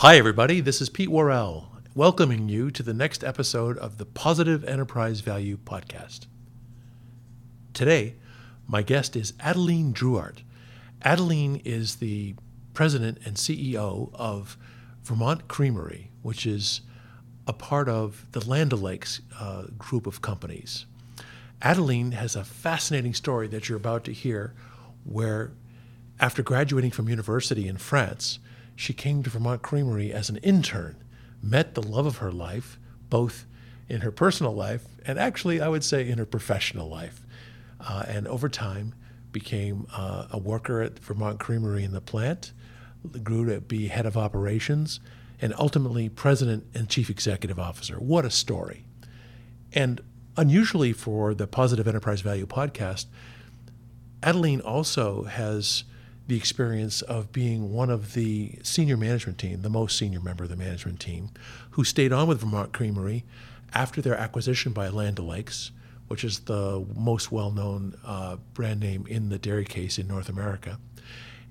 Hi, everybody. This is Pete Worrell, welcoming you to the next episode of the Positive Enterprise Value Podcast. Today, my guest is Adeline Druart. Adeline is the president and CEO of Vermont Creamery, which is a part of the Land O'Lakes uh, group of companies. Adeline has a fascinating story that you're about to hear, where after graduating from university in France, she came to Vermont Creamery as an intern, met the love of her life, both in her personal life and actually, I would say, in her professional life. Uh, and over time, became uh, a worker at Vermont Creamery in the plant, grew to be head of operations, and ultimately president and chief executive officer. What a story! And unusually for the Positive Enterprise Value podcast, Adeline also has the experience of being one of the senior management team, the most senior member of the management team, who stayed on with Vermont Creamery after their acquisition by Land O'Lakes, which is the most well known uh, brand name in the dairy case in North America,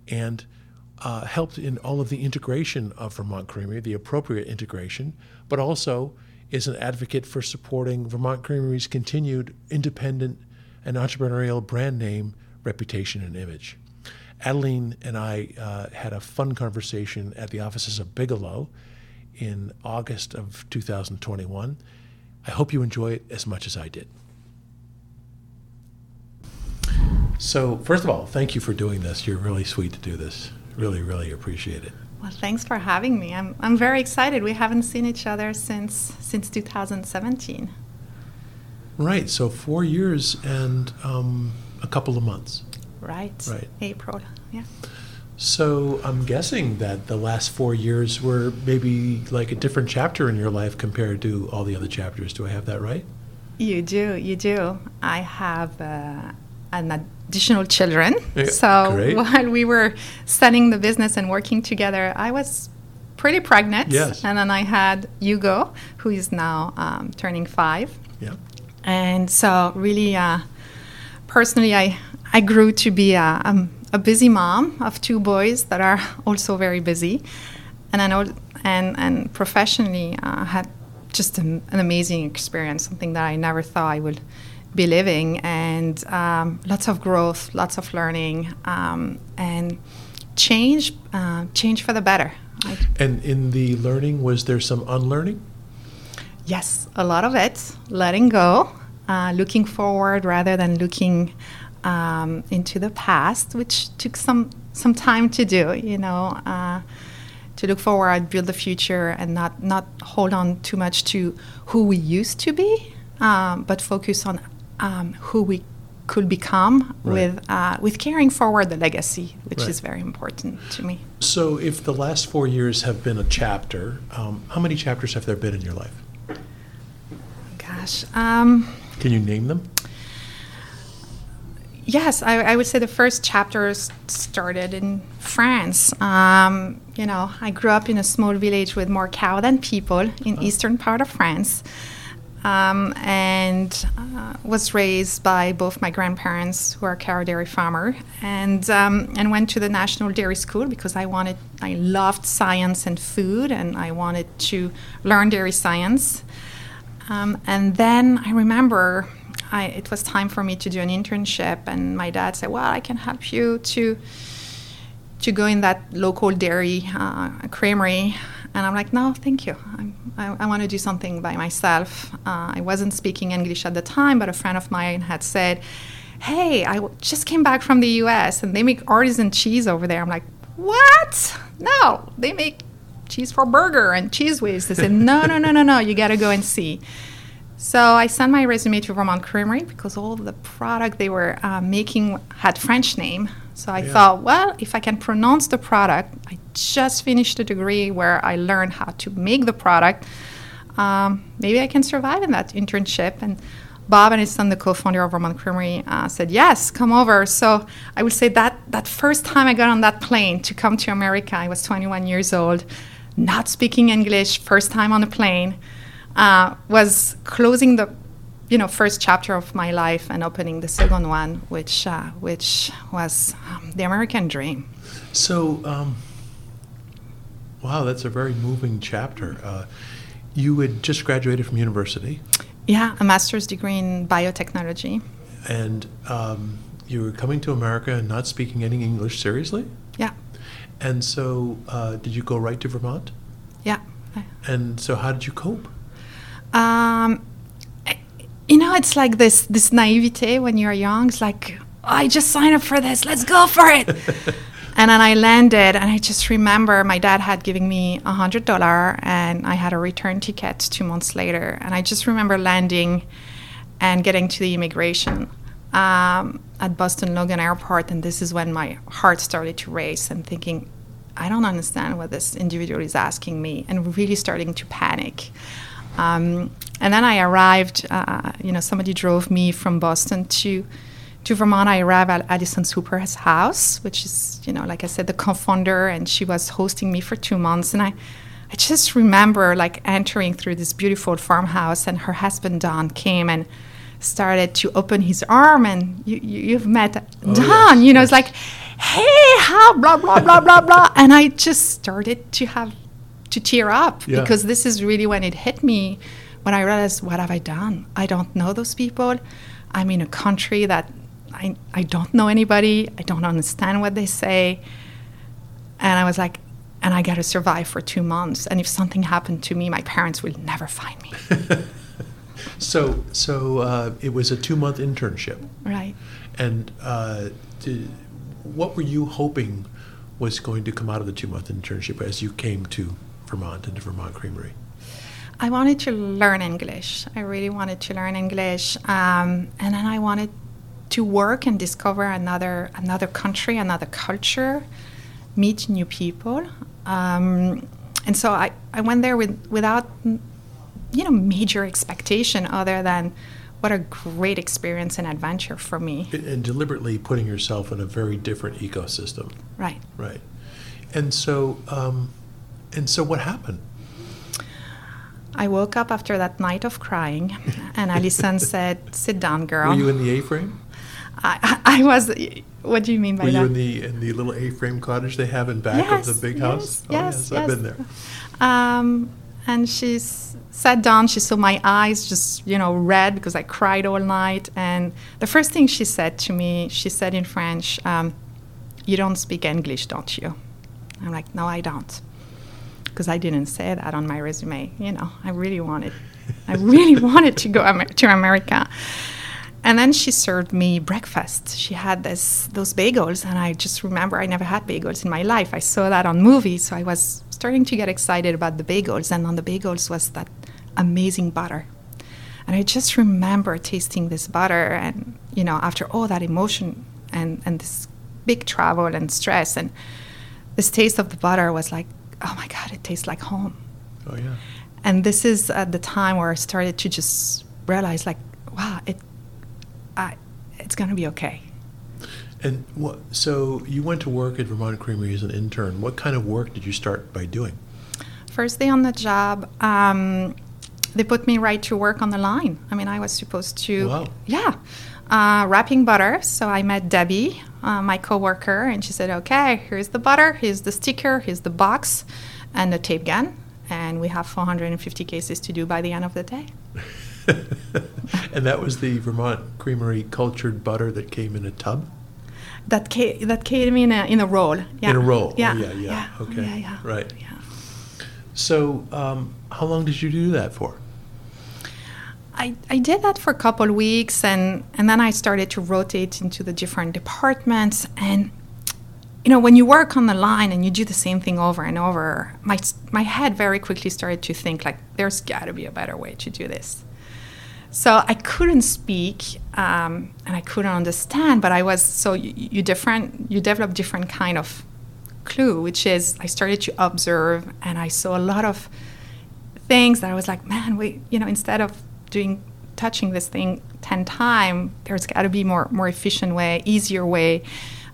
and uh, helped in all of the integration of Vermont Creamery, the appropriate integration, but also is an advocate for supporting Vermont Creamery's continued independent and entrepreneurial brand name, reputation, and image. Adeline and I uh, had a fun conversation at the offices of Bigelow in August of 2021. I hope you enjoy it as much as I did. So, first of all, thank you for doing this. You're really sweet to do this. Really, really appreciate it. Well, thanks for having me. I'm, I'm very excited. We haven't seen each other since since 2017. Right. So four years and um, a couple of months. Right. Right. April. Yeah. So I'm guessing that the last four years were maybe like a different chapter in your life compared to all the other chapters. Do I have that right? You do. You do. I have uh, an additional children. Yeah, so great. while we were studying the business and working together, I was pretty pregnant. Yes. And then I had Hugo, who is now um, turning five. Yeah. And so, really, uh, personally, I, I grew to be a, um, a busy mom of two boys that are also very busy. And I know, and, and professionally, uh, had just an, an amazing experience, something that I never thought I would be living, and um, lots of growth, lots of learning, um, and change, uh, change for the better. And in the learning, was there some unlearning? Yes, a lot of it. Letting go, uh, looking forward rather than looking um, into the past, which took some some time to do. You know, uh, to look forward, build the future, and not not hold on too much to who we used to be, um, but focus on um, who we could become Right. with uh, with carrying forward the legacy, which Right. is very important to me. So if the last four years have been a chapter, um, how many chapters have there been in your life? Gosh. Um, Can you name them? Yes, I, I would say the first chapters started in France. Um, you know, I grew up in a small village with more cow than people in eastern part of France, um, and uh, was raised by both my grandparents, who are cow dairy farmer, and um, and went to the national dairy school because I wanted, I loved science and food, and I wanted to learn dairy science. Um, and then I remember I, it was time for me to do an internship, and my dad said, "Well, I can help you to to go in that local dairy uh, creamery." And I'm like, "No, thank you. I'm, I, I want to do something by myself." Uh, I wasn't speaking English at the time, but a friend of mine had said, "Hey, I just came back from the U.S. and they make artisan cheese over there." I'm like, "What? No, they make cheese for burger and Cheez Whiz." They said, "No, no, no, no, no. You got to go and see." So I sent my resume to Vermont Creamery because all the product they were uh, making had French name. So I Yeah. thought, well, if I can pronounce the product, I just finished a degree where I learned how to make the product. Um, maybe I can survive in that internship. And Bob and Allison, the co-founder of Vermont Creamery, uh, said, yes, come over. So I would say that that first time I got on that plane to come to America, I was 21 years old, not speaking English, first time on a plane uh, was closing the you know first chapter of my life and opening the second one which uh, which was um, the american dream So, um, Wow, that's a very moving chapter. Uh, you had just graduated from university. Yeah, a master's degree in biotechnology. And um, you were coming to America and not speaking any English seriously? Yeah. And so, uh, did you go right to Vermont? Yeah. And so, how did you cope? Um, you know, it's like this this naivete when you're young. It's like, I just signed up for this. Let's go for it. and then I landed, and I just remember my dad had given me a hundred dollar, and I had a return ticket two months later. And I just remember landing and getting to the immigration um, at Boston Logan Airport, and this is when my heart started to race and thinking, I don't understand what this individual is asking me, and really starting to panic. Um, and then I arrived. Uh, you know, somebody drove me from Boston to to Vermont. I arrived at Allison Hooper's house, which is, you know, like I said, the co-founder, and she was hosting me for two months. And I, I just remember like entering through this beautiful farmhouse, and her husband Don came and started to open his arm, and you, you have met oh, Don. Yes, you know, yes. it's like, hey, how blah blah blah blah blah, and I just started to have to tear up yeah. because this is really when it hit me when I realized what have I done? I don't know those people. I'm in a country that I, I don't know anybody. I don't understand what they say. And I was like, and I got to survive for two months. And if something happened to me, my parents will never find me. so, so uh, it was a two-month internship, right? And uh, did, what were you hoping was going to come out of the two-month internship as you came to Vermont and to Vermont Creamery? I wanted to learn English. I really wanted to learn English, um, and then I wanted to work and discover another another country, another culture, meet new people. Um, and so I, I went there with without you know major expectation other than what a great experience and adventure for me. And deliberately putting yourself in a very different ecosystem. Right. Right. And so, um, and so, what happened? I woke up after that night of crying, and Allison said, "Sit down, girl." Were you in the A-frame? I, I was. What do you mean by Were that? Were you in the in the little A-frame cottage they have in back yes, of the big yes, house? Oh, yes, yes, yes, I've been there. Um, and she sat down. She saw my eyes just you know red because I cried all night. And the first thing she said to me, she said in French, um, "You don't speak English, don't you?" I'm like, "No, I don't." Because I didn't say that on my resume. You know, I really wanted, I really wanted to go Amer- to America. And then she served me breakfast. She had this those bagels, and I just remember I never had bagels in my life. I saw that on movies, so I was starting to get excited about the bagels. And on the bagels was that amazing butter. And I just remember tasting this butter, and you know, after all that emotion and and this big travel and stress, and this taste of the butter was like, oh my god, it tastes like home. Oh yeah. And this is at the time where I started to just realize, like, wow, it I, it's going to be okay. And what, so you went to work at Vermont Creamery as an intern. What kind of work did you start by doing? First day on the job, um, they put me right to work on the line. I mean, I was supposed to, wow. yeah, uh, wrapping butter. So I met Debbie, uh, my coworker, and she said, "Okay, here's the butter, here's the sticker, here's the box, and the tape gun, and we have 450 cases to do by the end of the day." and that was the Vermont Creamery cultured butter that came in a tub. That came that came in a in a roll. Yeah. In a roll. Yeah. Oh, yeah, yeah. Yeah. Okay. Yeah, yeah. Right. Yeah. So, um, how long did you do that for? I, I did that for a couple weeks and, and then I started to rotate into the different departments. And you know when you work on the line and you do the same thing over and over my my head very quickly started to think like there's got to be a better way to do this. So I couldn't speak um, and I couldn't understand, but I was so you, you different you develop different kind of clue, which is I started to observe and I saw a lot of things that I was like, man, we, you know, instead of doing touching this thing ten times, there's got to be more more efficient way, easier way,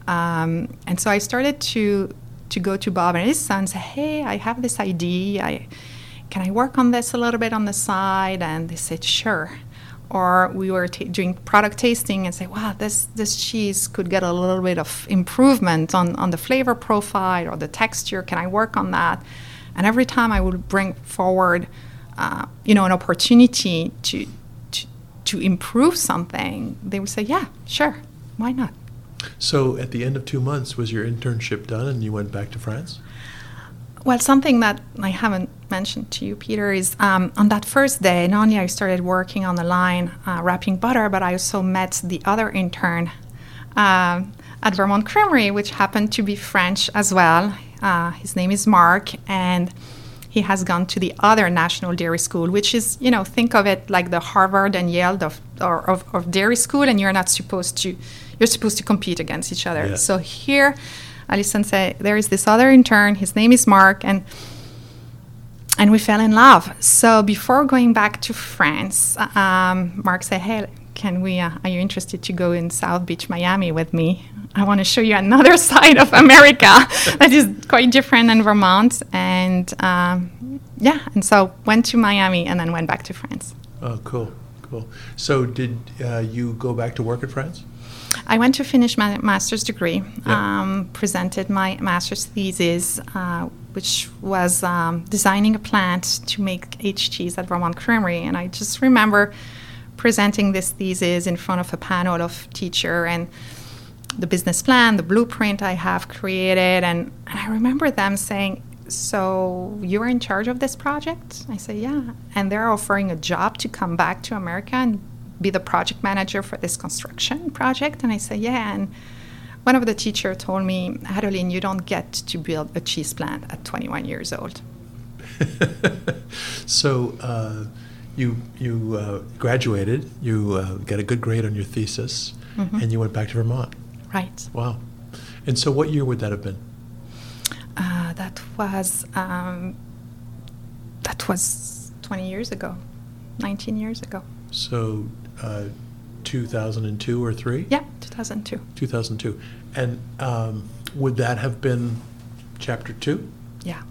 um, and so I started to to go to Bob and Allison and say, hey, I have this idea. I, can I work on this a little bit on the side? And they said, sure or we were t- doing product tasting and say, wow, this, this cheese could get a little bit of improvement on, on the flavor profile or the texture. Can I work on that? And every time I would bring forward, uh, you know, an opportunity to, to to improve something, they would say, "Yeah, sure, why not?" So at the end of two months, was your internship done, and you went back to France? Well, something that I haven't mentioned to you, Peter, is um, on that first day, not only I started working on the line uh, wrapping butter, but I also met the other intern uh, at Vermont Creamery, which happened to be French as well. Uh, his name is Mark, and he has gone to the other national dairy school, which is, you know, think of it like the Harvard and Yale of, or, of, of dairy school, and you're not supposed to, you're supposed to compete against each other. Yeah. So here, Allison said, there is this other intern, his name is Mark, and and we fell in love. So before going back to France, um, Mark said, "Hey, can we? Uh, are you interested to go in South Beach, Miami, with me? I want to show you another side of America that is quite different than Vermont." And um, yeah, and so went to Miami and then went back to France. Oh, cool, cool. So did uh, you go back to work in France? I went to finish my master's degree, Yeah. um, presented my master's thesis, uh, which was um, designing a plant to make cheese at Vermont Creamery. And I just remember presenting this thesis in front of a panel of teacher and the business plan, the blueprint I have created. And, and I remember them saying, so you're in charge of this project? I say, yeah. And they're offering a job to come back to America and be the project manager for this construction project. And I say, yeah. And one of the teacher told me, Adeline, you don't get to build a cheese plant at 21 years old. so uh, you you uh, graduated, you uh, got a good grade on your thesis, Mhm. and you went back to Vermont. Right. Wow. And so, what year would that have been? Uh, that was um, that was 20 years ago, 19 years ago. So, uh, 2002 or three? Yeah, 2002. 2002. And um, would that have been chapter two? Yeah,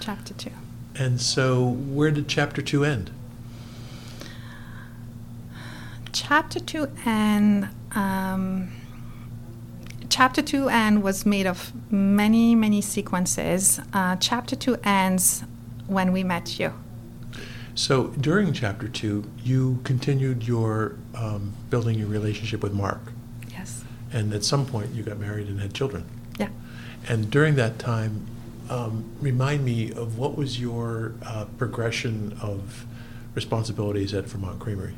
chapter two. And so, where did chapter two end? Chapter two and um, chapter two and was made of many many sequences. Uh, chapter two ends when we met you. So, during chapter two, you continued your um, building your relationship with Mark. Yes. And at some point, you got married and had children. Yeah. And during that time, um, remind me of what was your uh, progression of responsibilities at Vermont Creamery?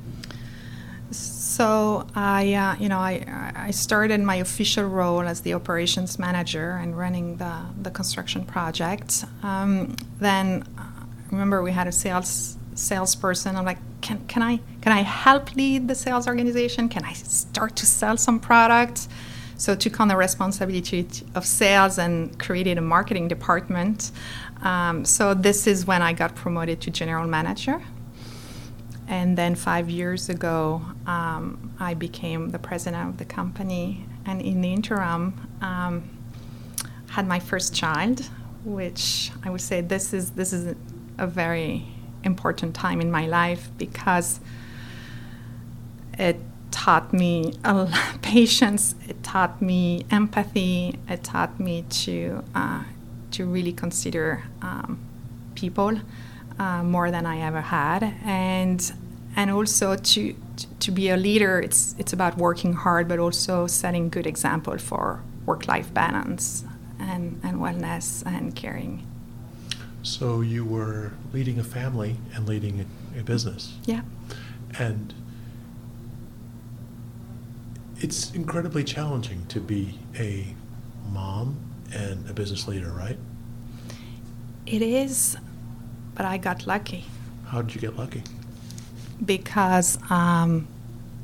So I, uh, you know, I, I started my official role as the operations manager and running the, the construction project. Um, then, uh, remember, we had a sales salesperson. I'm like, can, can I can I help lead the sales organization? Can I start to sell some products? So took on the responsibility of sales and created a marketing department. Um, so this is when I got promoted to general manager. And then five years ago, um, I became the president of the company. And in the interim, um, had my first child, which I would say this is this is a very important time in my life because it taught me a lot of patience. It taught me empathy. It taught me to uh, to really consider um, people uh, more than I ever had, and and also to to be a leader. It's it's about working hard, but also setting good example for work-life balance and and wellness and caring. So you were leading a family and leading a, a business, Yeah. and it's incredibly challenging to be a mom and a business leader, right? It is, but I got lucky How did you get lucky? because um,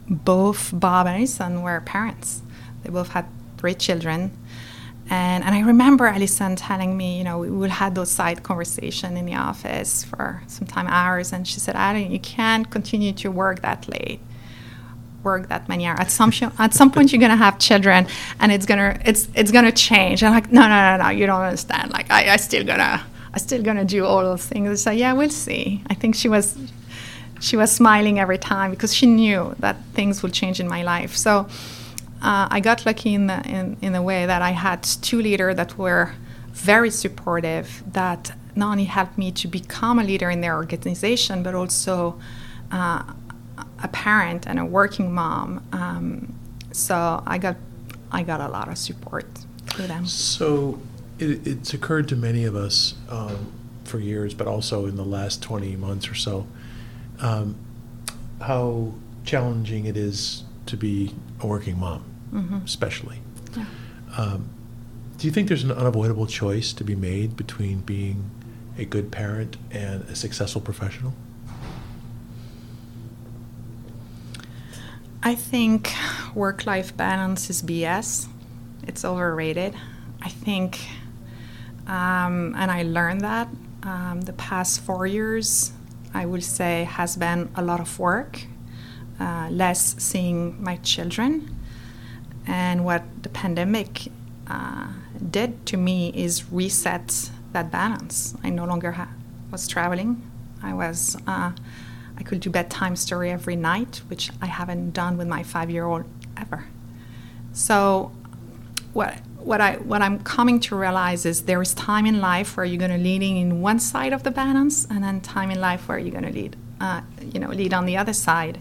both Bob and Allison were parents. They both had three children. And, and I remember Allison telling me, you know, we would have those side conversation in the office for some time hours. And she said, Alan, you can't continue to work that late, work that many hours. At some, sh- at some point, you're going to have children and it's going to, it's, it's to change. And I'm like, no, no, no, no, you don't understand. Like, I, I still going I still going to do all those things. I said, yeah, we'll see. I think she was, she was smiling every time because she knew that things would change in my life. So uh, I got lucky in the in, in the way that I had two leaders that were very supportive, that not only helped me to become a leader in their organization, but also uh, a parent and a working mom. Um, so I got I got a lot of support through them. So it, it's occurred to many of us um, for years, but also in the last 20 months or so, um, how challenging it is to be a working mom, Mm-hmm. especially. Yeah. Um, do you think there's an unavoidable choice to be made between being a good parent and a successful professional? I think work life balance is BS. It's overrated. I think, um, and I learned that um, the past four years, I would say, has been a lot of work, uh, less seeing my children. And what the pandemic uh, did to me is reset that balance. I no longer ha- was traveling. I was. Uh, I could do bedtime story every night, which I haven't done with my five-year-old ever. So, what what I what I'm coming to realize is there is time in life where you're going to lean in one side of the balance, and then time in life where you're going to lead, uh, you know, lead on the other side.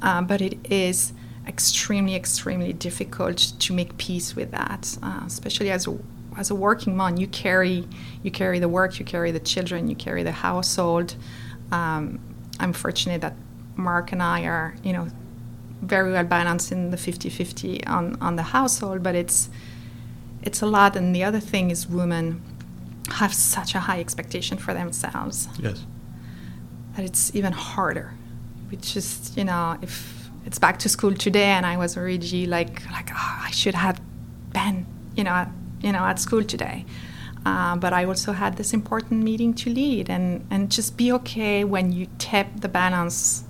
Uh, but it is extremely, extremely difficult to make peace with that, uh, especially as a, as a working mom. You carry you carry the work, you carry the children, you carry the household. Um, I'm fortunate that Mark and I are, you know, very well balanced in the 50-50 on, on the household, but it's it's a lot. And the other thing is women have such a high expectation for themselves Yes. that it's even harder. We just, you know, if it's back to school today and I was already like, like, oh, I should have been, you know, at, you know, at school today. Uh, but I also had this important meeting to lead, and, and just be okay when you tip the balance,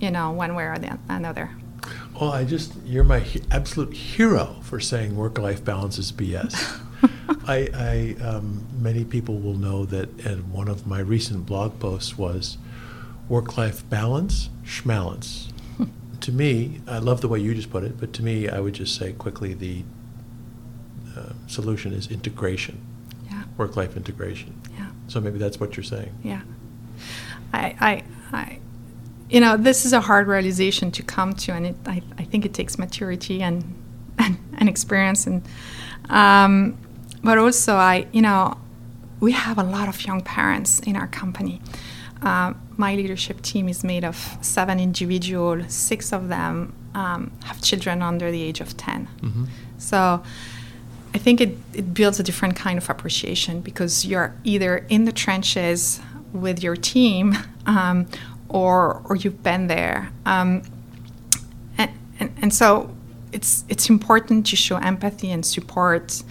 you know, one way or the another. Well, I just, you're my he- absolute hero for saying work life balance is BS. I, I um, many people will know that and one of my recent blog posts was work life balance, schmalance. to me, I love the way you just put it, but to me, I would just say quickly the uh, solution is integration, Yeah, work life integration. yeah. So maybe that's what you're saying. Yeah. I, I, I, you know, this is a hard realization to come to, and it, I, I think it takes maturity and, and, and experience. And, um, but also, I, you know, we have a lot of young parents in our company. Uh, my leadership team is made of seven individuals. Six of them um, have children under the age of 10. Mhm. So I think it, it builds a different kind of appreciation because you're either in the trenches with your team um, or, or you've been there. Um, and, and, and so it's, it's important to show empathy and support,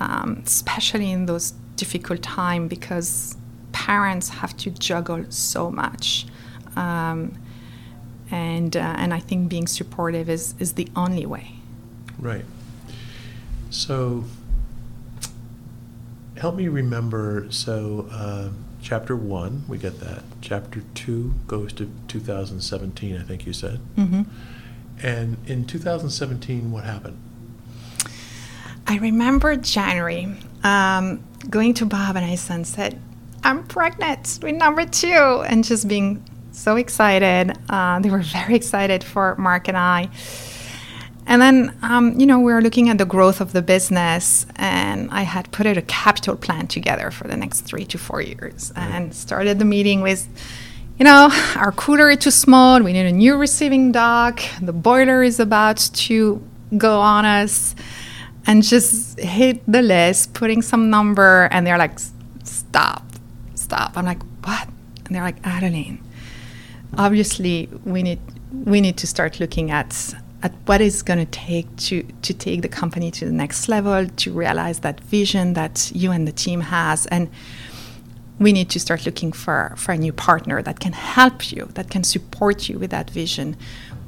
um, especially in those difficult times because parents have to juggle so much. Um, and, uh, and I think being supportive is, is the only way. Right. So, help me remember. So, uh, chapter one, we get that. Chapter two goes to 2017, I think you said. Mm-hmm. And in 2017, what happened? I remember January um, going to Bob and Allison said, I'm pregnant with number two, and just being so excited. Uh, they were very excited for Mark and I. And then, um, you know, we were looking at the growth of the business, and I had put a capital plan together for the next three to four years and started the meeting with, you know, our cooler is too small. We need a new receiving dock. The boiler is about to go on us. And just hit the list, putting some number, and they're like, stop, stop. I'm like, what? And they're like, Adeline, obviously we need we need to start looking at at what it's going to take to to take the company to the next level, to realize that vision that you and the team has, and we need to start looking for for a new partner that can help you, that can support you with that vision.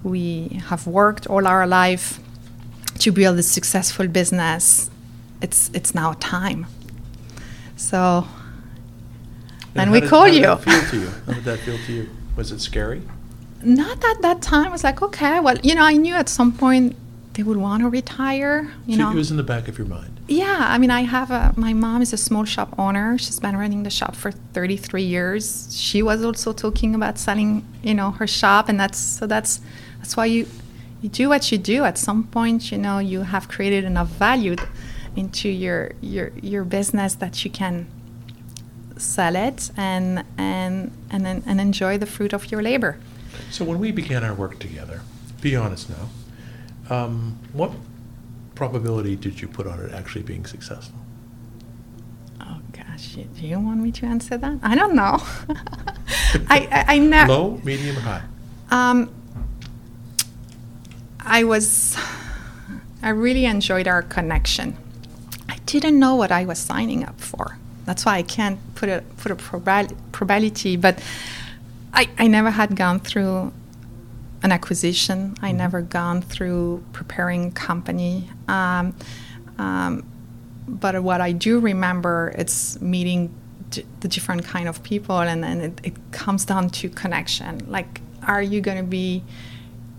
We have worked all our life to build a successful business. It's it's now time. So and how we did- call how did you. that feel to you? How did that feel to you? Was it scary? Not at that time. I was like, okay, well, you know, I knew at some point they would want to retire. You so know, it was in the back of your mind. yeah. I mean, I have a. My mom is a small shop owner. She's been running the shop for 33 years. She was also talking about selling, you know, her shop, and that's so that's that's why you you do what you do. At some point, you know, you have created enough value into your your your business that you can sell it and and and and enjoy the fruit of your labor. So when we began our work together, be honest now, um, what probability did you put on it actually being successful? Oh gosh, do you want me to answer that? I don't know. I I, I never. Low, medium, or high? Um, I was, I really enjoyed our connection. I didn't know what I was signing up for. That's why I can't put a put a probability. But I I never had gone through an acquisition. I never gone through preparing company. Um, um, but what I do remember, it's meeting d- the different kind of people, and then it, it comes down to connection. Like, are you going to be?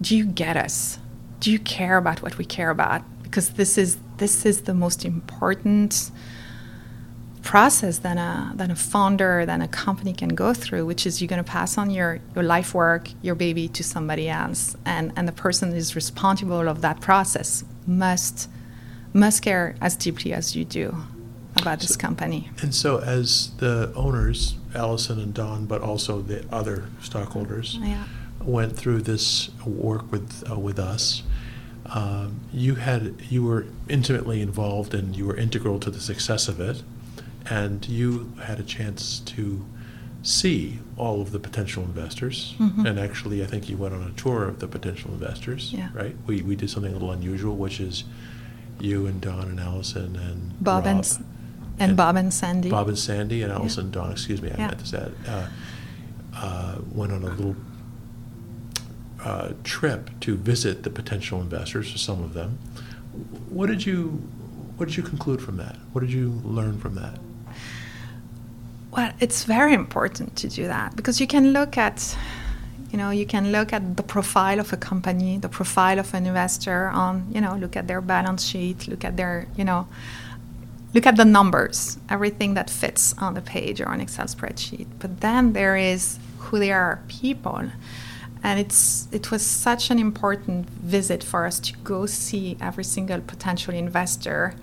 Do you get us? Do you care about what we care about? Because this is this is the most important process than a than a founder than a company can go through which is you're going to pass on your your life work your baby to somebody else. And and the person who is responsible of that process. Must must care as deeply as you do about this company. And so, as the owners, Allison and Don, but also the other stockholders, yeah. went through this work with uh, with us, um, you had you were intimately involved and you were integral to the success of it, and you had a chance to see all of the potential investors. Mhm. And actually, I think you went on a tour of the potential investors. Yeah. Right. We we did something a little unusual, which is you and Don and Allison and bob and Rob S- and bob and sandy Bob and Sandy and Allison and Don, excuse me, I Yeah. meant to say that, uh, uh, went on a little uh, trip to visit the potential investors, or some of them. What did you What did you conclude from that? What did you learn from that? Well, it's very important to do that because you can look at, you know, you can look at the profile of a company, the profile of an investor on, you know, look at their balance sheet, look at their, you know, look at the numbers, everything that fits on the page or on Excel spreadsheet. But then there is who they are, people. And it's it was such an important visit for us to go see every single potential investor,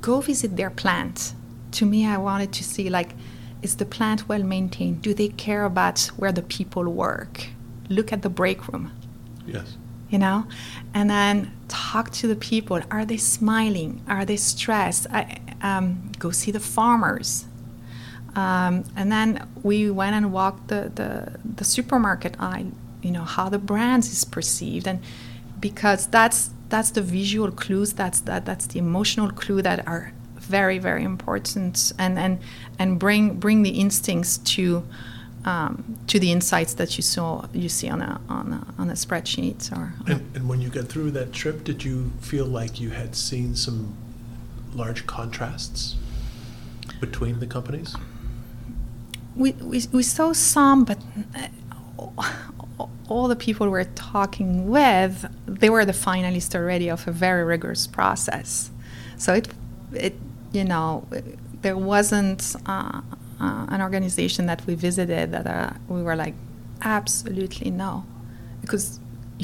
go visit their plant. To me, I wanted to see like, is the plant well maintained? Do they care about where the people work? Look at the break room. Yes. you know? And then talk to the people. Are they smiling? Are they stressed? I, um, go see the farmers. Um, and then we went and walked the, the, the supermarket. Aisle you know how the brands is perceived. And because that's that's the visual clues that's that that's the emotional clue that are very very important and and and bring bring the instincts to um, to the insights that you saw you see on a on a, on a spreadsheet or And, and when you got through that trip, did you feel like you had seen some large contrasts between the companies? we, we, we saw some, but uh, all the people we're talking with, they were the finalists already of a very rigorous process. So it, it you know, there wasn't uh, uh, an organization that we visited that uh, we were like, absolutely no, because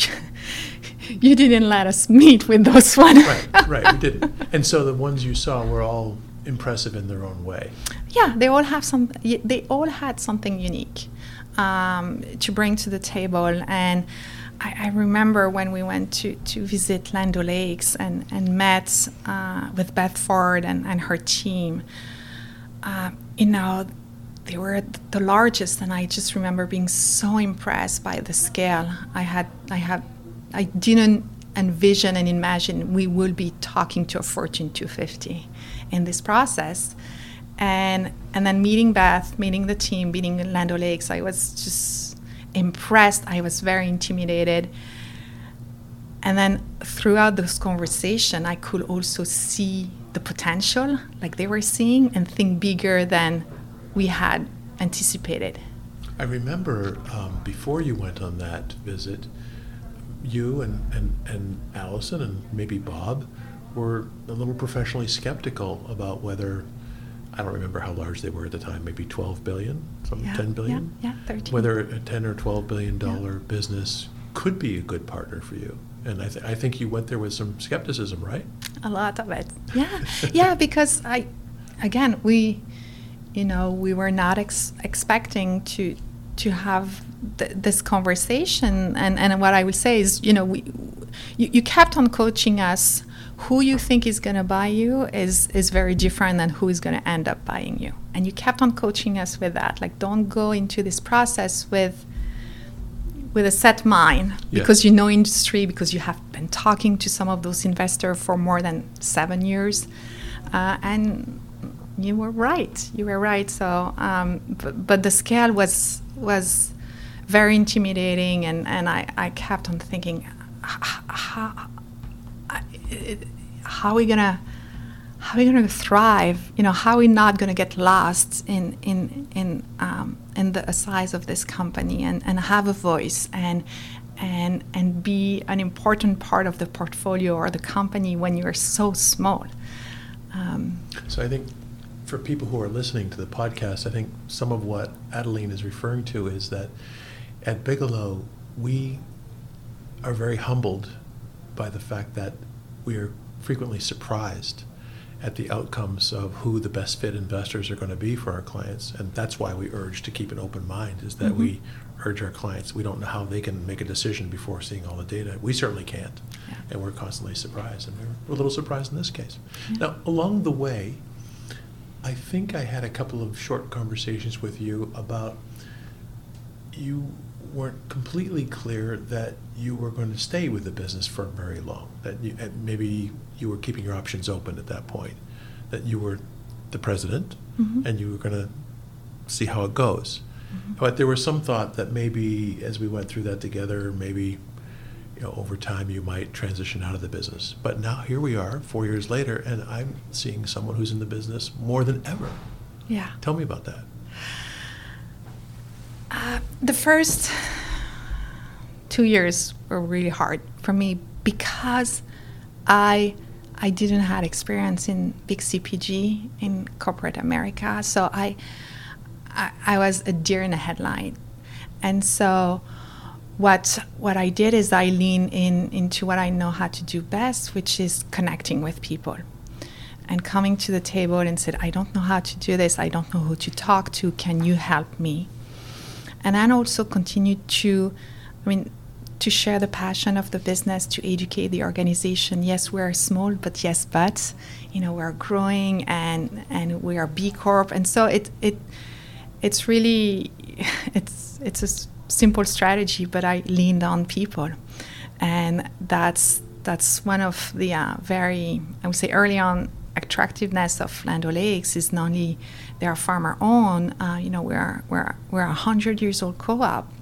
you didn't let us meet with those one. right, right, we didn't. And so the ones you saw were all impressive in their own way. Yeah, they all have some. They all had something unique um, to bring to the table, and I, I remember when we went to, to visit Land O'Lakes and and met uh, with Beth Ford and, and her team. Uh, you know, they were the largest, and I just remember being so impressed by the scale. I had, I had, I didn't envision and imagine we would be talking to a Fortune 250 in this process, and and then meeting Beth, meeting the team, meeting Land O'Lakes, I was just impressed. I was very intimidated. And then throughout this conversation, I could also see the potential, like they were seeing, and think bigger than we had anticipated. I remember um, before you went on that visit, you and, and, and Allison and maybe Bob were a little professionally skeptical about whether I don't remember how large they were at the time, maybe 12 billion, some Yeah, 10 billion. Yeah, yeah 13. Whether a 10 or 12 billion dollar business could be a good partner for you. And I, th- I think you went there with some skepticism, right? a lot of it. Yeah, yeah, because I, again, we, you know, we were not ex- expecting to to have th- this conversation, and and what I would say is, you know, we, you, you kept on coaching us. Who you think is going to buy you is is very different than who is going to end up buying you, and you kept on coaching us with that. Like, don't go into this process with with a set mind. Yeah. because you know industry because you have been talking to some of those investors for more than seven years. Uh, and you were right. You were right. So um, but, but the scale was was very intimidating. And, and I, I kept on thinking "H- how, are we gonna how are we to thrive? You know, how are we not to get lost in in in um, in the size of this company and, and have a voice and and and be an important part of the portfolio or the company when you're so small. Um, So I think for people who are listening to the podcast, I think some of what Adeline is referring to is that at Bigelow, we are very humbled by the fact that we are frequently surprised at the outcomes of who the best fit investors are going to be for our clients. And that's why we urge to keep an open mind, is that we mm-hmm. urge our clients, we don't know how they can make a decision before seeing all the data. We certainly can't. Yeah. And we're constantly surprised. And we're, we're a little surprised in this case. Now, along the way, I think I had a couple of short conversations with you about you weren't completely clear that you were going to stay with the business for very long. That you, maybe you were keeping your options open at that point. That you were the president Mhm. and you were going to see how it goes. But there was some thought that maybe as we went through that together, maybe you know over time you might transition out of the business. But now here we are, four years later, and I'm seeing someone who's in the business more than ever. yeah. Tell me about that. Uh, the first two years were really hard for me because I I didn't have experience in big CPG in corporate America, so I I, I was a deer in the headline, and so what what I did is I lean in into what I know how to do best, which is connecting with people and coming to the table and said, I don't know how to do this. I don't know who to talk to. Can you help me? And then also continue to, I mean, to share the passion of the business, to educate the organization. Yes, we're small, but yes, but you know we're growing and and we are B Corp, and so it it it's really it's it's a simple strategy, but I leaned on people, and that's that's one of the uh, very I would say early on attractiveness of Land O'Lakes is not only they are farmer owned. Uh, you know we're we're we're a hundred years old co-op.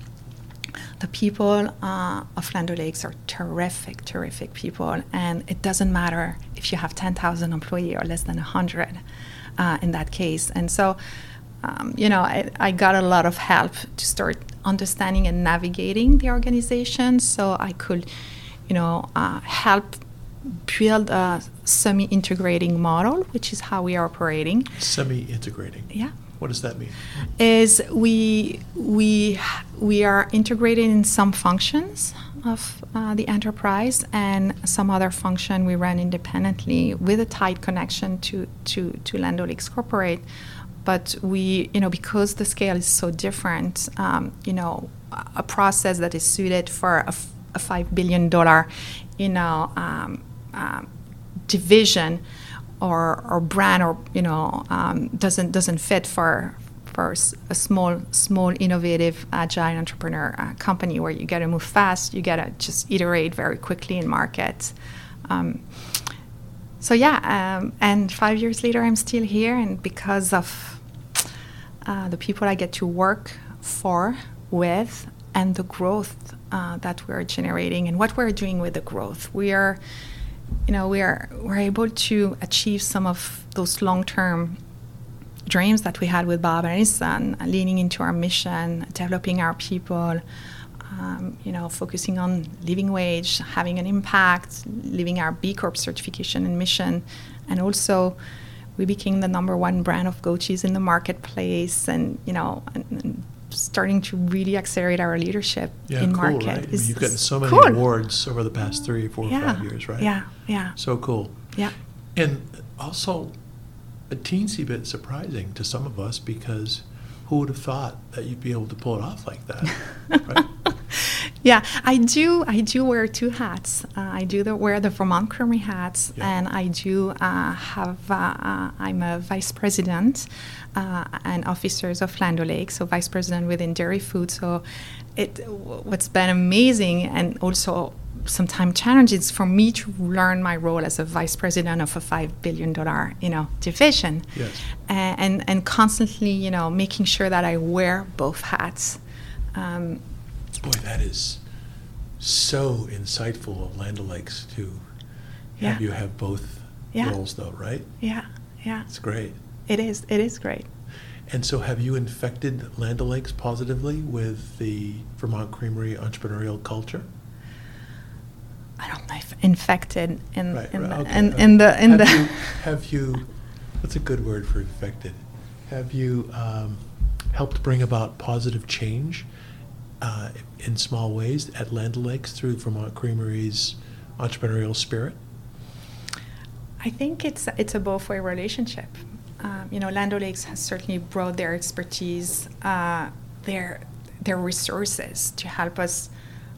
The people uh, of Land O'Lakes are terrific, terrific people, and it doesn't matter if you have 10,000 employees or less than 100 uh, in that case. And so, um, you know, I, I got a lot of help to start understanding and navigating the organization so I could, you know, uh, help build a semi integrating model, which is how we are operating. Semi-integrating. Yeah What does that mean? is we we we are integrated in some functions of uh, the enterprise and some other function we run independently with a tight connection to to to Land O'Lakes Corporate. But we, you know, because the scale is so different, um, you know, a- a process that is suited for a, f- a five billion dollar, you know, um, um, division or, or brand or you know um, doesn't doesn't fit for for a small small innovative agile entrepreneur uh, company where you got to move fast you got to just iterate very quickly in market. Um, so yeah um, and five years later i'm still here and because of uh, the people i get to work for with and the growth uh, that we're generating and what we're doing with the growth we are you know we are we're able to achieve some of those long-term dreams that we had with Bob and Allison, leaning into our mission, developing our people, um, you know, focusing on living wage, having an impact, living our B Corp certification and mission, and also we became the number one brand of goat cheese in the marketplace, and you know, and, and starting to really accelerate our leadership Yeah, in cool, market. right? I mean, you've gotten so many cool. awards over the past three, four, Yeah, five years, right? yeah, yeah, So cool. yeah. And also, a teensy bit surprising to some of us because who would have thought that you'd be able to pull it off like that? right? Yeah, I do. I do wear two hats. Uh, I do the, wear the Vermont Creamery hats, Yeah. and I do uh, have. Uh, uh, I'm a vice president uh, and officers of Land Lake, so vice president within dairy food. So, it what's been amazing and also sometimes challenging is for me to learn my role as a vice president of a five billion dollar you know division, Yes. and, and and constantly you know making sure that I wear both hats. Um, Boy, that is so insightful of Land O'Lakes to have you have both Yeah. roles, though, right? yeah, yeah. It's great. It is. It is great. And so, have you infected Land O'Lakes positively with the Vermont Creamery entrepreneurial culture? I don't know if infected in Right, in, right, the, okay, in, okay. in the in have the. You, have you? What's a good word for infected? Have you um, helped bring about positive change uh, in small ways at Land O'Lakes through Vermont Creamery's entrepreneurial spirit? I think it's it's a both way relationship. Um, you know, Land O'Lakes has certainly brought their expertise, uh, their their resources to help us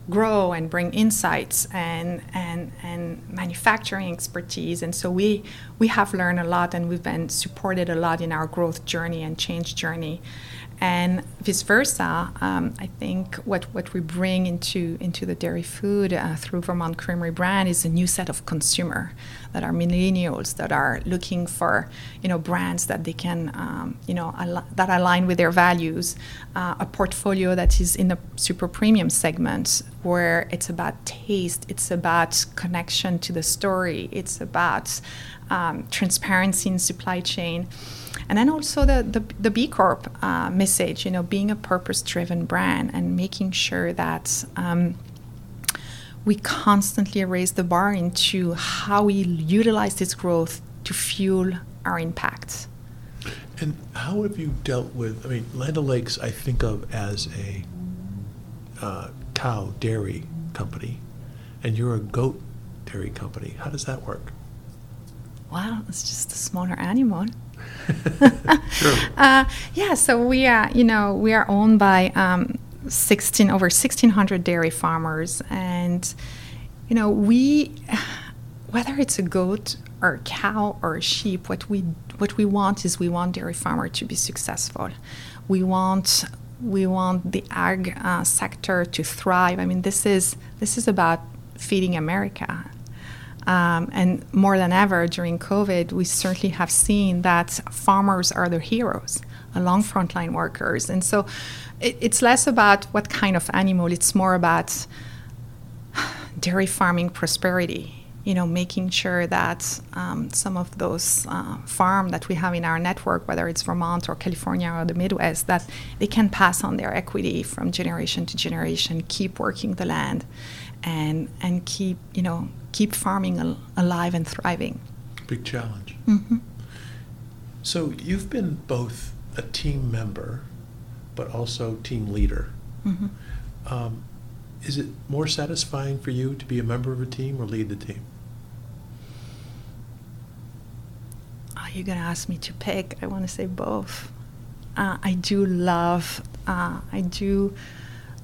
grow and bring insights and and and manufacturing expertise. And so we we have learned a lot and we've been supported a lot in our growth journey and change journey. And vice versa, um, I think what, what we bring into into the dairy food uh, through Vermont Creamery brand is a new set of consumer that are millennials that are looking for you know brands that they can um, you know al- that align with their values, uh, a portfolio that is in the super premium segment where it's about taste, it's about connection to the story, it's about um, transparency in supply chain and then also the, the, the B Corp uh, message, you know, being a purpose driven brand and making sure that um, we constantly raise the bar into how we utilize this growth to fuel our impact. And how have you dealt with? I mean, Land O'Lakes, I think of as a uh, cow dairy company, and you're a goat dairy company. How does that work? Well, it's just a smaller animal. Sure. Uh, yeah, so we are, you know, we are owned by um, 16 over 1,600 dairy farmers, and you know, we, whether it's a goat or a cow or a sheep, what we what we want is we want dairy farmer to be successful. We want we want the ag uh, sector to thrive. I mean, this is this is about feeding America. Um, and more than ever during COVID, we certainly have seen that farmers are the heroes along frontline workers. And so it, it's less about what kind of animal, it's more about dairy farming prosperity. You know, making sure that um, some of those uh, farm that we have in our network, whether it's Vermont or California or the Midwest, that they can pass on their equity from generation to generation, keep working the land, and and keep you know keep farming al- alive and thriving. Big challenge. hmm So you've been both a team member, but also team leader. hmm Um, is it more satisfying for you to be a member of a team or lead the team? Oh, you're gonna ask me to pick. I want to say both. Uh, I do love. Uh, I do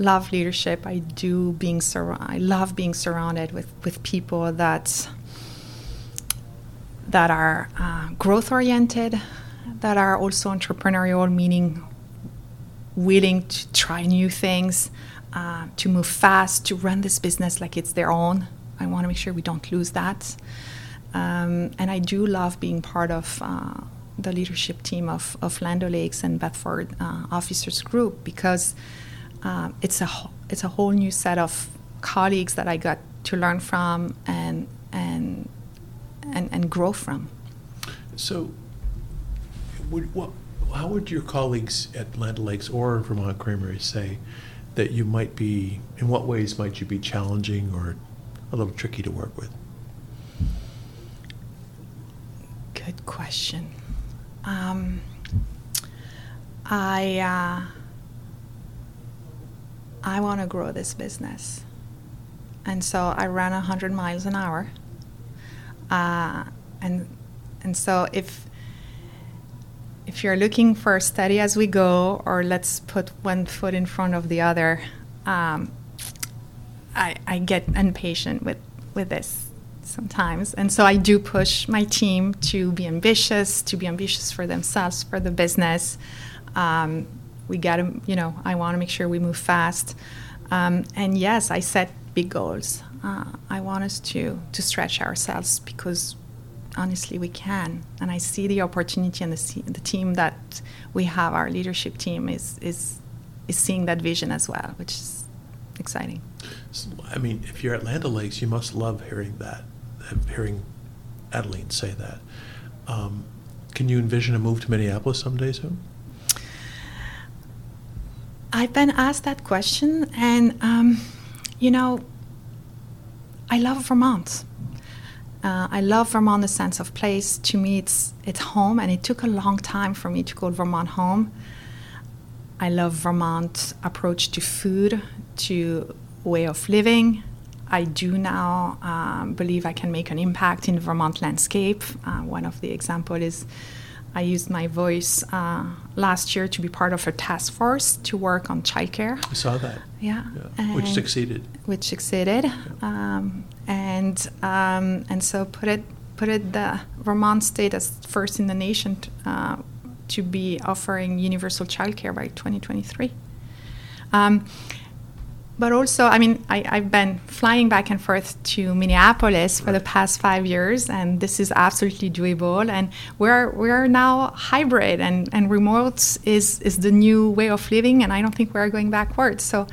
love leadership. I do being. Sur- I love being surrounded with with people that that are uh, growth oriented, that are also entrepreneurial, meaning willing to try new things, uh, to move fast, to run this business like it's their own. I want to make sure we don't lose that. Um, and I do love being part of uh, the leadership team of, of Land O'Lakes and Bedford uh, Officers Group because uh, it's a it's a whole new set of colleagues that I got to learn from and and and, and grow from. So, would, what, how would your colleagues at Land Lakes or Vermont Creamery say that you might be, in what ways might you be challenging or a little tricky to work with? Good question. Um, I uh, I want to grow this business, and so I run hundred miles an hour. Uh, and and so if if you're looking for steady as we go, or let's put one foot in front of the other, um, I, I get impatient with, with this sometimes. And so I do push my team to be ambitious, to be ambitious for themselves, for the business. Um, we got to, you know, I want to make sure we move fast. Um, and yes, I set big goals. Uh, I want us to, to stretch ourselves because honestly we can and i see the opportunity and the, the team that we have our leadership team is is is seeing that vision as well which is exciting i mean if you're at land lakes you must love hearing that hearing adeline say that um, can you envision a move to minneapolis someday soon i've been asked that question and um, you know i love vermont uh, I love Vermont, the sense of place. To me, it's it's home, and it took a long time for me to call Vermont home. I love Vermont approach to food, to way of living. I do now um, believe I can make an impact in Vermont landscape. Uh, one of the example is I used my voice uh, last year to be part of a task force to work on childcare. I saw that. Yeah, yeah. which succeeded. Which succeeded, yeah. um, and um, and so put it put it the Vermont state as first in the nation t- uh, to be offering universal childcare by 2023. Um, but also, I mean, I, have been flying back and forth to Minneapolis for the past five years, and this is absolutely doable. And we're we're now hybrid, and, and remote is is the new way of living, and I don't think we're going backwards. So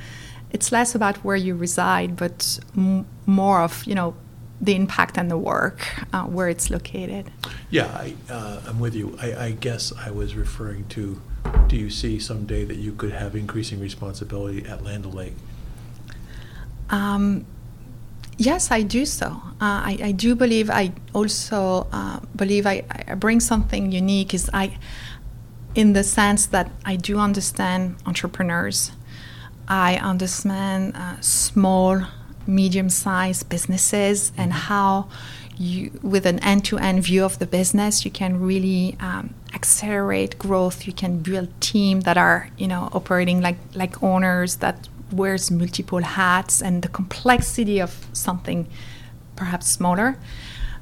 it's less about where you reside, but m- more of you know the impact and the work uh, where it's located. Yeah, I, uh, I'm with you. I, I guess I was referring to. Do you see someday that you could have increasing responsibility at Land O'Lake? Um, yes, I do so. Uh, I, I, do believe I also uh, believe I, I, bring something unique. Is I, in the sense that I do understand entrepreneurs. I understand uh, small, medium-sized businesses and mm-hmm. how you, with an end-to-end view of the business, you can really um, accelerate growth. You can build teams that are, you know, operating like like owners that wears multiple hats and the complexity of something perhaps smaller.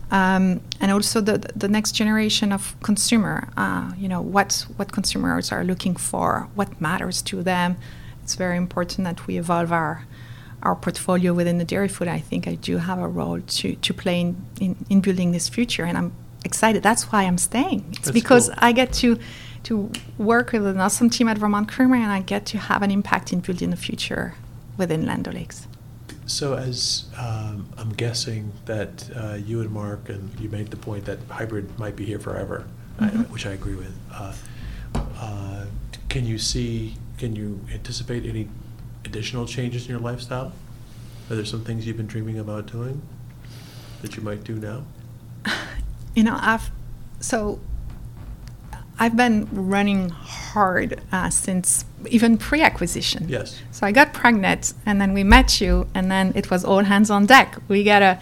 Um, and also the, the next generation of consumer, uh, you know, what, what consumers are looking for, what matters to them. It's very important that we evolve our, our portfolio within the dairy food. I think I do have a role to, to play in, in, in building this future, and I'm excited. That's why I'm staying. It's That's because cool. I get to to work with an awesome team at Vermont Creamery, and I get to have an impact in building the future within Land O'Lakes. So, as um, I'm guessing that uh, you and Mark, and you made the point that hybrid might be here forever, mm-hmm. I, which I agree with. Uh, uh, can you see? Can you anticipate any additional changes in your lifestyle? Are there some things you've been dreaming about doing that you might do now? You know, I've so I've been running hard uh, since even pre-acquisition. Yes. So I got pregnant, and then we met you, and then it was all hands on deck. We gotta,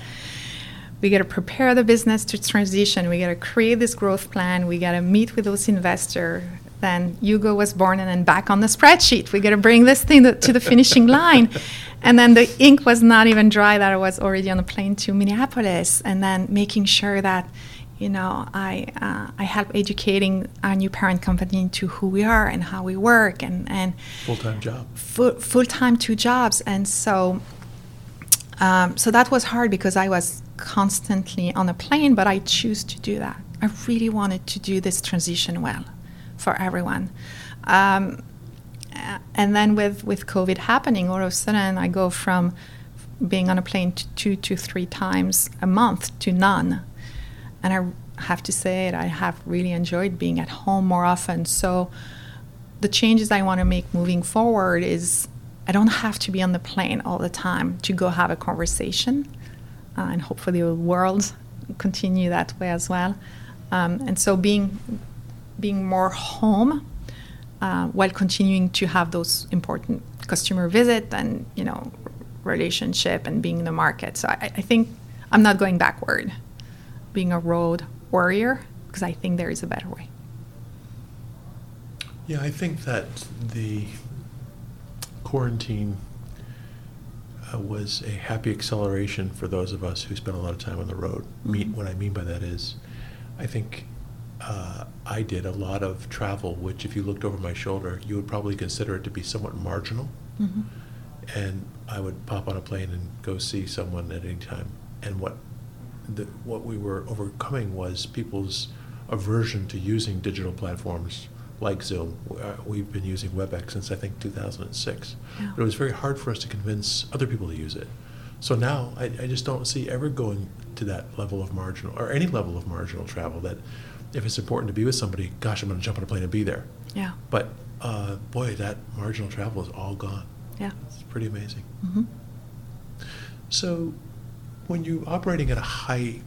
we gotta prepare the business to transition. We gotta create this growth plan. We gotta meet with those investors. Then Hugo was born, and then back on the spreadsheet. We gotta bring this thing to, the finishing line, and then the ink was not even dry. That I was already on the plane to Minneapolis, and then making sure that you know, I uh, I help educating our new parent company into who we are and how we work and and full time job, full full time two jobs, and so um, so that was hard because I was constantly on a plane, but I choose to do that. I really wanted to do this transition well for everyone. Um, and then with with COVID happening, all of a sudden I go from being on a plane to two to three times a month to none and I have to say it, I have really enjoyed being at home more often. So the changes I want to make moving forward is I don't have to be on the plane all the time to go have a conversation, uh, and hopefully the world continue that way as well. Um, and so being being more home uh, while continuing to have those important customer visit and you know relationship and being in the market. So I, I think I'm not going backward, being a road warrior because I think there is a better way. Yeah, I think that the quarantine uh, was a happy acceleration for those of us who spent a lot of time on the road. Mean, what I mean by that is, I think uh, I did a lot of travel, which, if you looked over my shoulder, you would probably consider it to be somewhat marginal. Mm-hmm. And I would pop on a plane and go see someone at any time. And what the, what we were overcoming was people's aversion to using digital platforms like Zoom. Uh, we've been using WebEx since I think 2006. Yeah. But it was very hard for us to convince other people to use it. So now I, I just don't see ever going to that level of marginal or any level of marginal travel that if it's important to be with somebody, gosh, I'm going to jump on a plane and be there. Yeah. But uh, boy, that marginal travel is all gone. Yeah. It's pretty amazing. Mm-hmm. So, when you're operating at a high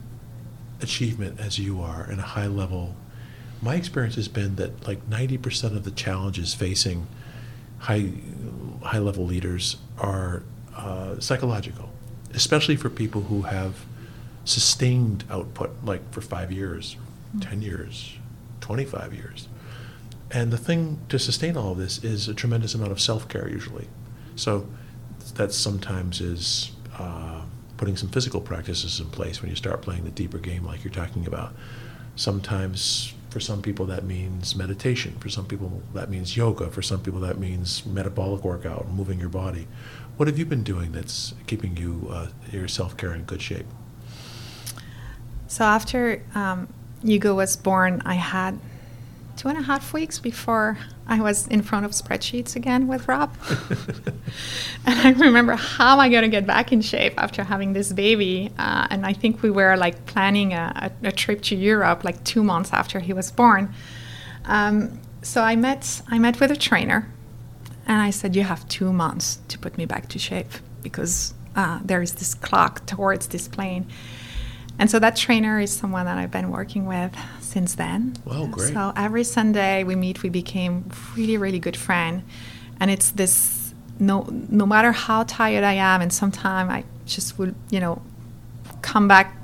achievement as you are and a high level, my experience has been that like 90% of the challenges facing high high level leaders are uh, psychological, especially for people who have sustained output, like for five years, Mm. 10 years, 25 years. And the thing to sustain all of this is a tremendous amount of self care, usually. So that sometimes is uh, putting some physical practices in place when you start playing the deeper game, like you're talking about. Sometimes, for some people, that means meditation. For some people, that means yoga. For some people, that means metabolic workout, moving your body. What have you been doing that's keeping you uh, your self care in good shape? So after um, Hugo was born, I had two and a half weeks before I was in front of spreadsheets again with Rob. and I remember how am I going to get back in shape after having this baby? Uh, and I think we were like planning a, a, a, trip to Europe like two months after he was born. Um, so I met I met with a trainer, and I said, "You have two months to put me back to shape because uh, there is this clock towards this plane." And so that trainer is someone that I've been working with since then. Wow, great. So every Sunday we meet, we became really, really good friend. And it's this no no matter how tired I am, and sometimes I just will, you know, come back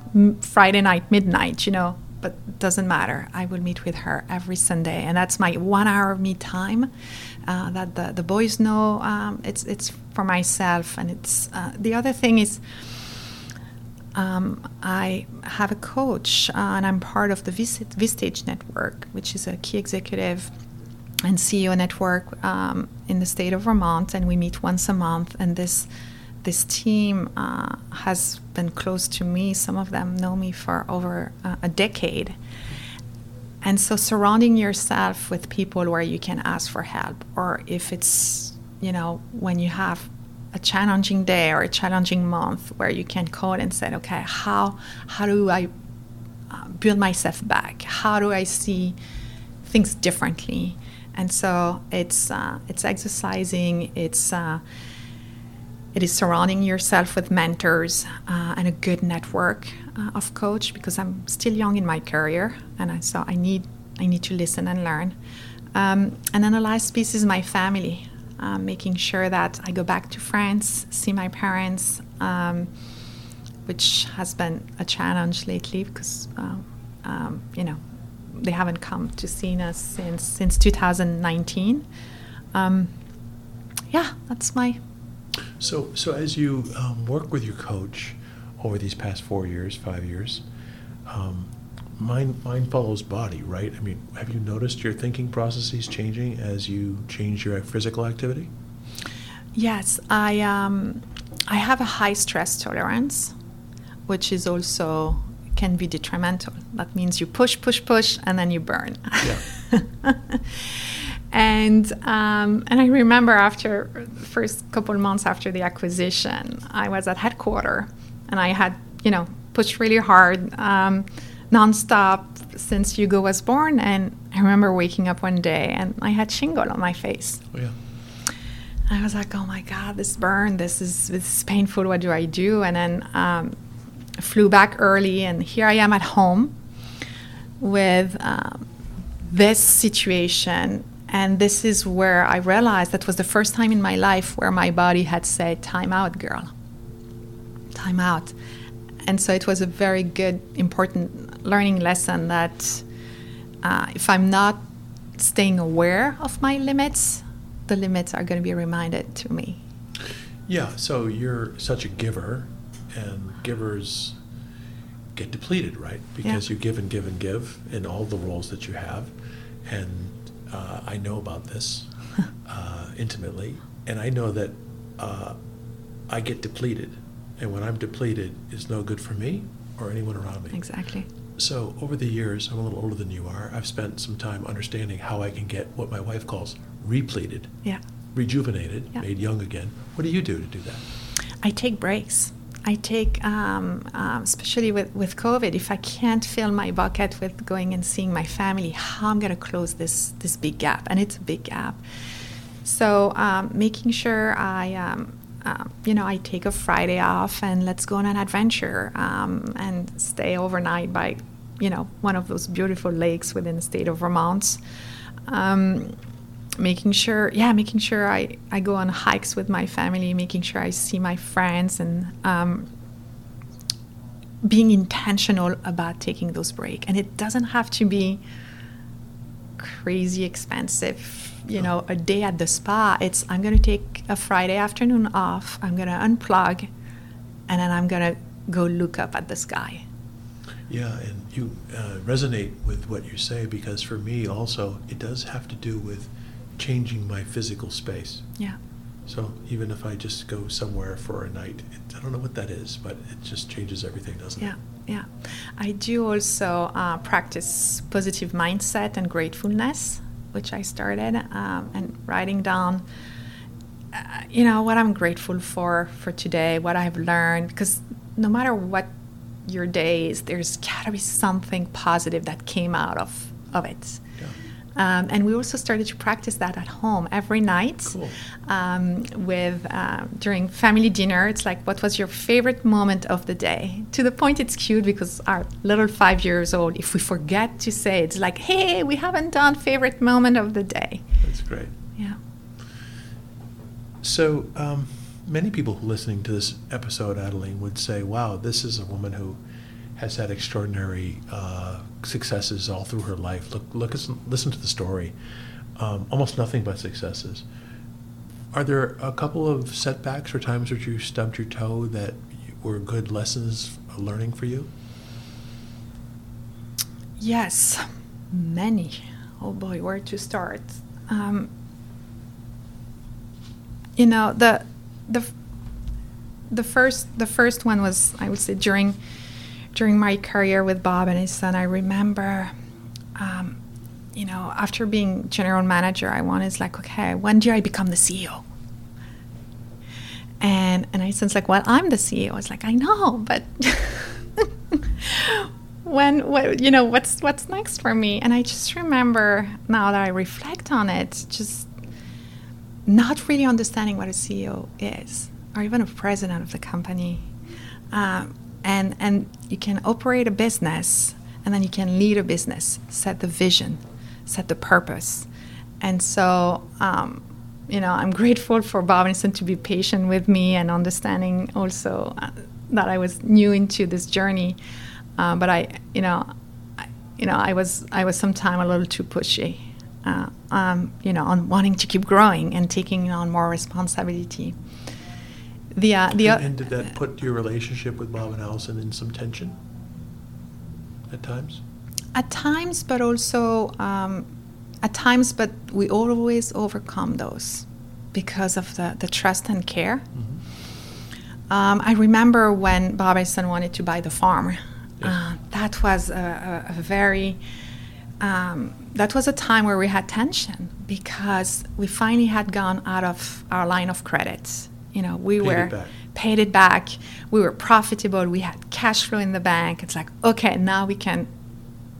Friday night, midnight, you know, but doesn't matter. I will meet with her every Sunday, and that's my one hour of me time. Uh, that the, the boys know um, it's it's for myself, and it's uh, the other thing is um, I have a coach, uh, and I'm part of the Vistage Network, which is a key executive and CEO network um, in the state of Vermont, and we meet once a month. And this this team uh, has been close to me. Some of them know me for over uh, a decade. And so, surrounding yourself with people where you can ask for help, or if it's you know when you have a challenging day or a challenging month where you can call and say, okay, how how do I uh, build myself back? How do I see things differently? And so it's uh, it's exercising. It's uh, it is surrounding yourself with mentors uh, and a good network uh, of coach because I'm still young in my career, and I, so I need I need to listen and learn. Um, and then the last piece is my family um, making sure that I go back to France, see my parents, um, which has been a challenge lately because, uh, um, you know, they haven't come to see us since since 2019. Um, yeah, that's my. So, so as you um, work with your coach over these past four years, five years, um, mind mind follows body, right? I mean, have you noticed your thinking processes changing as you change your physical activity? Yes, I um, I have a high stress tolerance, which is also can be detrimental. That means you push, push, push, and then you burn. Yeah. and um, and I remember after the first couple of months after the acquisition, I was at headquarters, and I had you know pushed really hard. Um, nonstop since Hugo was born. And I remember waking up one day and I had shingle on my face. Oh, yeah. I was like, oh my God, this burn, this is, this is painful. What do I do? And then um, flew back early, and here I am at home with um, this situation. And this is where I realized that was the first time in my life where my body had said, Time out, girl. Time out. And so it was a very good, important learning lesson that uh, if I'm not staying aware of my limits, the limits are going to be reminded to me. Yeah, so you're such a giver, and givers get depleted, right? Because yeah. you give and give and give in all the roles that you have. And uh, I know about this uh, intimately, and I know that uh, I get depleted. And when I'm depleted, it's no good for me or anyone around me. Exactly. So over the years, I'm a little older than you are. I've spent some time understanding how I can get what my wife calls repleted, yeah, rejuvenated, yeah. made young again. What do you do to do that? I take breaks. I take, um, um, especially with, with COVID, if I can't fill my bucket with going and seeing my family, how I'm going to close this this big gap, and it's a big gap. So um, making sure I, um, um, you know, I take a Friday off and let's go on an adventure um, and stay overnight by, you know, one of those beautiful lakes within the state of Vermont. Making sure yeah making sure I, I go on hikes with my family making sure i see my friends and um, being intentional about taking those breaks and it doesn't have to be crazy expensive you know a day at the spa it's i'm going to take a friday afternoon off i'm going to unplug and then i'm going to go look up at the sky yeah and you uh, resonate with what you say because for me also it does have to do with changing my physical space. Yeah. So even if I just go somewhere for a night, it, I don't know what that is, but it just changes everything, doesn't yeah, it? Yeah, yeah. I do also uh, practice positive mindset and gratefulness, which I started, um, and writing down, uh, you know, what I'm grateful for for today, what I've learned, because no matter what your day is, there's got to be something positive that came out of of it. Um, and we also started to practice that at home every night cool. um, with uh, during family dinner. It's like, what was your favorite moment of the day? To the point it's cute because our little five years old, if we forget to say, it's like, hey, we haven't done favorite moment of the day. That's great. Yeah. So um, many people listening to this episode, Adeline, would say, wow, this is a woman who has had extraordinary uh, successes all through her life. Look, look, listen to the story. Um, almost nothing but successes. Are there a couple of setbacks or times where you stubbed your toe that were good lessons learning for you? Yes, many. Oh boy, where to start? Um, you know the the the first the first one was I would say during during my career with Bob and Allison, I remember, um, you know, after being general manager, I wanted like, okay, when do I become the CEO? And and I sense like, well, I'm the CEO. I was like, I know, but when what you know what's what's next for me? And I just remember now that I reflect on it, just not really understanding what a CEO is, or even a president of the company. Um, and and you can operate a business and then you can lead a business set the vision set the purpose. And so um, you know i'm grateful for bob to be patient with me and understanding also uh, that i was new into this journey. Uh, but i you know I, you know i was i was sometime a little too pushy uh, um, you know on wanting to keep growing and taking on more responsibility the uh, the and, and did that put your relationship with Bob and Allison in some tension at times? At times, but also um, at times, but we always overcome those because of the, the trust and care. Mm-hmm. Um, I remember when Bob and Allison wanted to buy the farm. Uh, that was a, a, a very um, that was a time where we had tension because we finally had gone out of our line of credits you know, we paid were it paid it back. We were profitable. We had cash flow in the bank. It's like, okay, now we can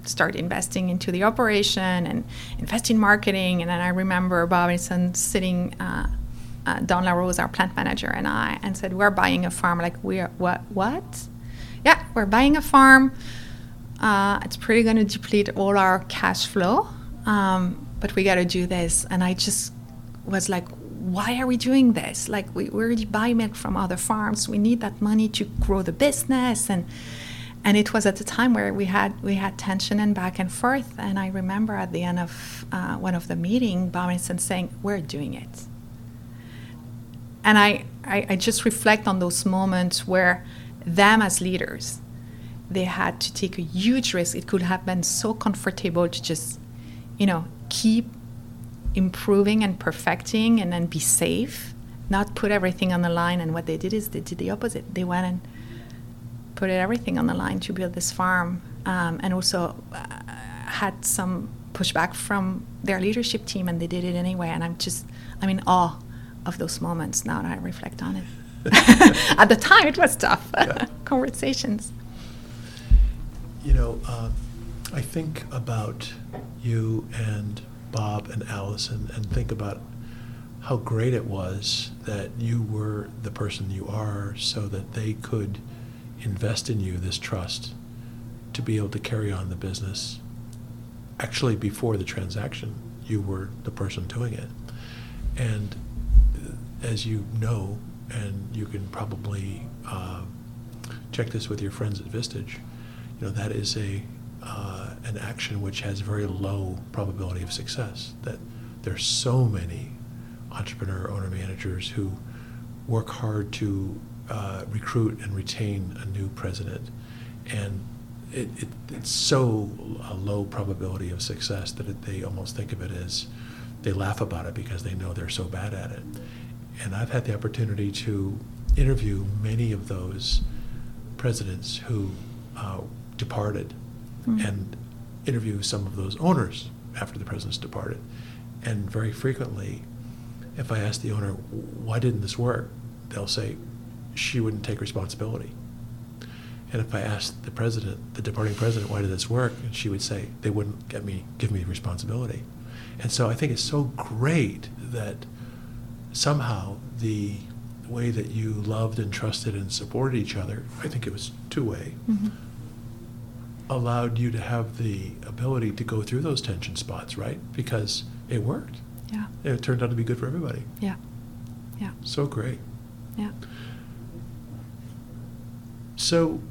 start investing into the operation and invest in marketing. And then I remember Bob and Allison sitting uh, uh, Don LaRose, our plant manager, and I, and said, "We're buying a farm." Like, we're what? What? Yeah, we're buying a farm. Uh, it's pretty going to deplete all our cash flow, um, but we got to do this. And I just was like, why are we doing this? Like, we, we already buy milk from other farms. We need that money to grow the business. And and it was at the time where we had we had tension and back and forth. And I remember at the end of uh, one of the meeting, Bob saying, "We're doing it." And I, I I just reflect on those moments where them as leaders they had to take a huge risk. It could have been so comfortable to just, you know, keep improving and perfecting and then be safe, not put everything on the line. And what they did is they did the opposite. They went and put everything on the line to build this farm um, and also uh, had some pushback from their leadership team and they did it anyway. And I'm just, I'm in awe of those moments now that I reflect on it. At the time, it was tough yeah. conversations. You know, uh, I think about you and Bob and Allison and think about how great it was that you were the person you are so that they could invest in you this trust to be able to carry on the business. Actually, before the transaction, you were the person doing it. And as you know, and you can probably uh, check this with your friends at Vistage, you know, that is a uh, an action which has very low probability of success. That there's so many entrepreneur owner managers who work hard to uh, recruit and retain a new president, and it, it, it's so a low probability of success that it, they almost think of it as they laugh about it because they know they're so bad at it. And I've had the opportunity to interview many of those presidents who uh, departed mm-hmm. and interview some of those owners after the presidents departed. And very frequently, if I ask the owner, why didn't this work? They'll say, she wouldn't take responsibility. And if I asked the president, the departing president, why did this work? And she would say, they wouldn't get me, give me responsibility. And so I think it's so great that somehow the way that you loved and trusted and supported each other, I think it was two way, mm-hmm allowed you to have the ability to go through those tension spots, right? Because it worked. Yeah. It turned out to be good for everybody. Yeah. Yeah. So great. Yeah. So,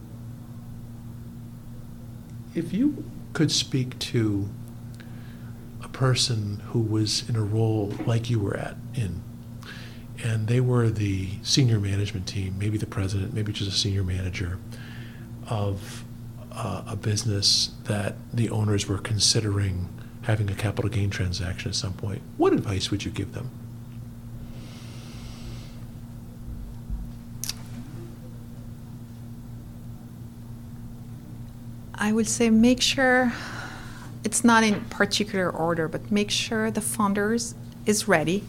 if you could speak to a person who was in a role like you were at in, and they were the senior management team, maybe the president, maybe just a senior manager of uh, a business that the owners were considering having a capital gain transaction at some point, what advice would you give them? I would say make sure it's not in particular order, but make sure the founders is ready.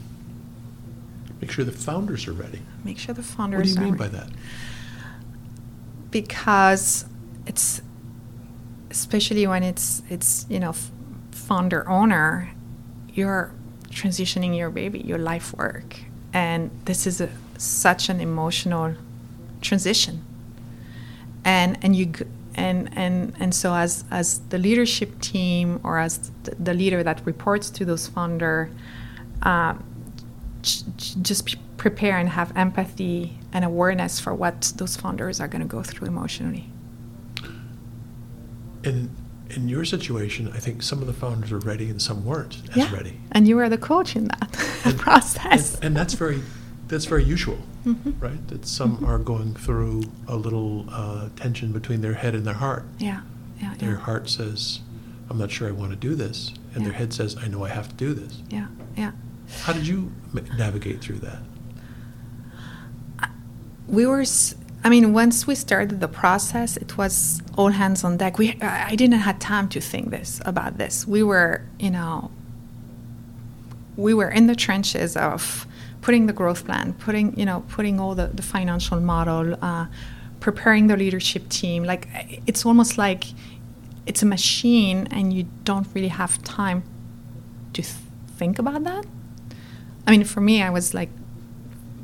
Make sure the founders are ready. Make sure the founders. What do you mean by that? Because it's especially when it's it's you know founder owner, you're transitioning your baby, your life work, and this is a, such an emotional transition. And and you and and and so as as the leadership team or as the, leader that reports to those founder, uh, just prepare and have empathy and awareness for what those founders are going to go through emotionally in in your situation, I think some of the founders are ready and some weren't as yeah. ready. And you were the coach in that and, process. And, and, that's very that's very usual, mm-hmm. right? That some mm-hmm. are going through a little uh, tension between their head and their heart. Yeah, yeah. Their yeah. heart says, "I'm not sure I want to do this," and yeah. their head says, "I know I have to do this." Yeah, yeah. How did you navigate through that? We were. S- I mean, once we started the process, it was all hands on deck. We, I didn't have time to think this about this. We were, you know, we were in the trenches of putting the growth plan, putting, you know, putting all the, the financial model, uh, preparing the leadership team. Like, it's almost like it's a machine, and you don't really have time to th- think about that. I mean, for me, I was like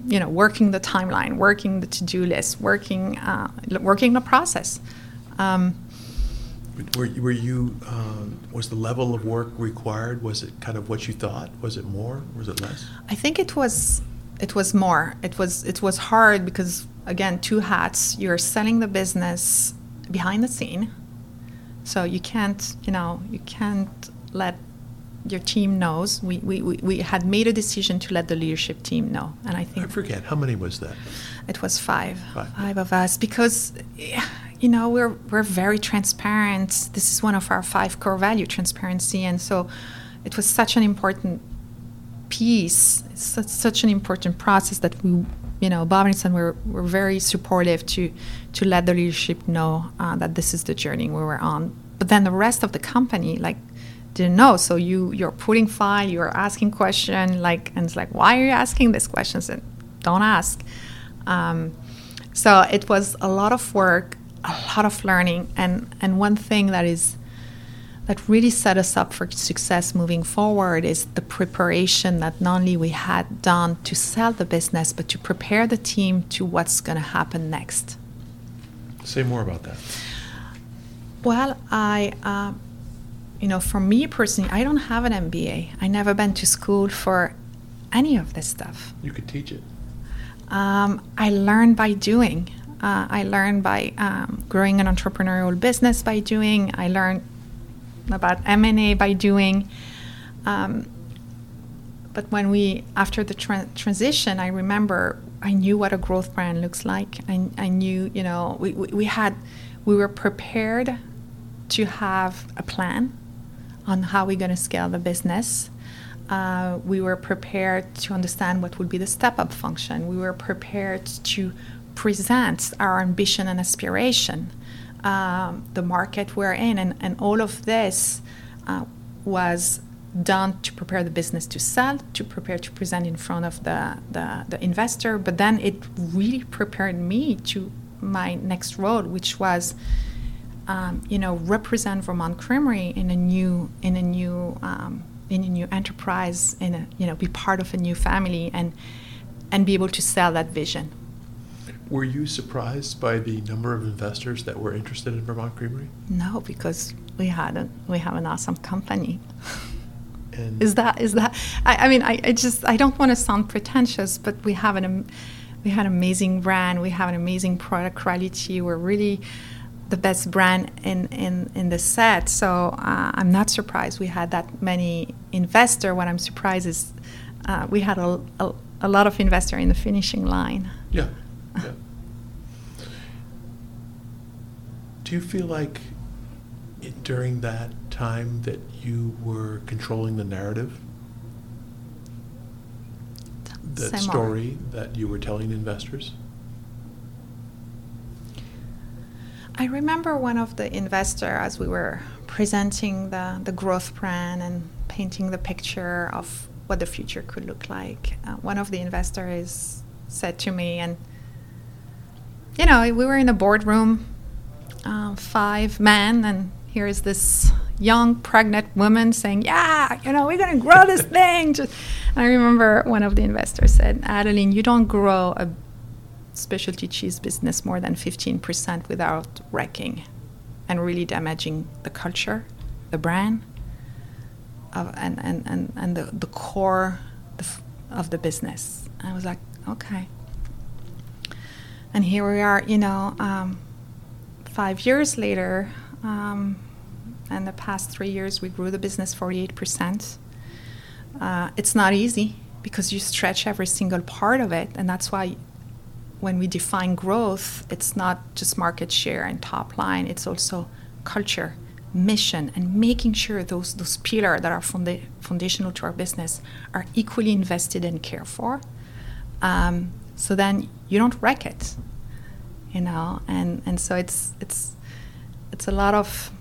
you know, working the timeline, working the to-do list, working, uh, working the process. Um, were, were you, um, was the level of work required, was it kind of what you thought? Was it more? Was it less? I think it was, it was more. It was, it was hard because, again, two hats. You're selling the business behind the scene. So you can't, you know, you can't let your team knows. We, we, we had made a decision to let the leadership team know. And I think. I forget, how many was that? It was five. Five. Five of us because you know we're we're very transparent this is one of our five core value transparency and so it was such an important piece it's such, such an important process that we you know bob and Allison were, were very supportive to to let the leadership know uh, that this is the journey we were on but then the rest of the company like didn't know. So you you're putting file you're asking question like and it's like why are you asking these questions? And don't ask. Um, so it was a lot of work a lot of learning and and one thing that is that really set us up for success moving forward is the preparation that not only we had done to sell the business but to prepare the team to what's going to happen next. Say more about that. Well i uh, you know for me personally i don't have an mba i never been to school for any of this stuff you could teach it um, i learned by doing uh, I learned by um, growing an entrepreneurial business by doing. I learned about M&A by doing. Um, but when we, after the tra- transition, I remember I knew what a growth brand looks like. I, I knew, you know, we, we, we had, we were prepared to have a plan on how we're going to scale the business. Uh, we were prepared to understand what would be the step up function. We were prepared to present our ambition and aspiration, um, the market we're in, and, and all of this uh, was done to prepare the business to sell, to prepare to present in front of the, the, the investor, but then it really prepared me to my next role, which was, um, you know, represent Vermont Creamery in a new in a new um, in a new enterprise, in a you know, be part of a new family, and and be able to sell that vision. Were you surprised by the number of investors that were interested in Vermont Creamery? No, because we had a, we have an awesome company. And is that is that? I, I mean, I, I, just I don't want to sound pretentious, but we have an we had an amazing brand. We have an amazing product quality. We're really the best brand in in in the set. So uh, I'm not surprised we had that many investor. What I'm surprised is uh, we had a, a, a lot of investor in the finishing line. Yeah. Yeah. Do you feel like it, during that time that you were controlling the narrative? The Say more. story that you were telling investors? I remember one of the investor as we were presenting the, the growth plan and painting the picture of what the future could look like. Uh, one of the investors said to me, and you know, we were in a boardroom, uh, five men, and here's this young pregnant woman saying, "Yeah, you know, we're going to grow this thing." Just, I remember one of the investors said, "Adeline, you don't grow a specialty cheese business more than 15% without wrecking and really damaging the culture, the brand, of, and, and, and, and the, the core of the business." I was like, "Okay." And here we are, you know, um, five years later, um, and the past three years, we grew the business 48%. Uh, it's not easy because you stretch every single part of it, and that's why when we define growth, it's not just market share and top line, it's also culture, mission, and making sure those, those pillars that are foundational to our business are equally invested and cared for. Um, so then you don't wreck it you know and and so it's it's it's a lot of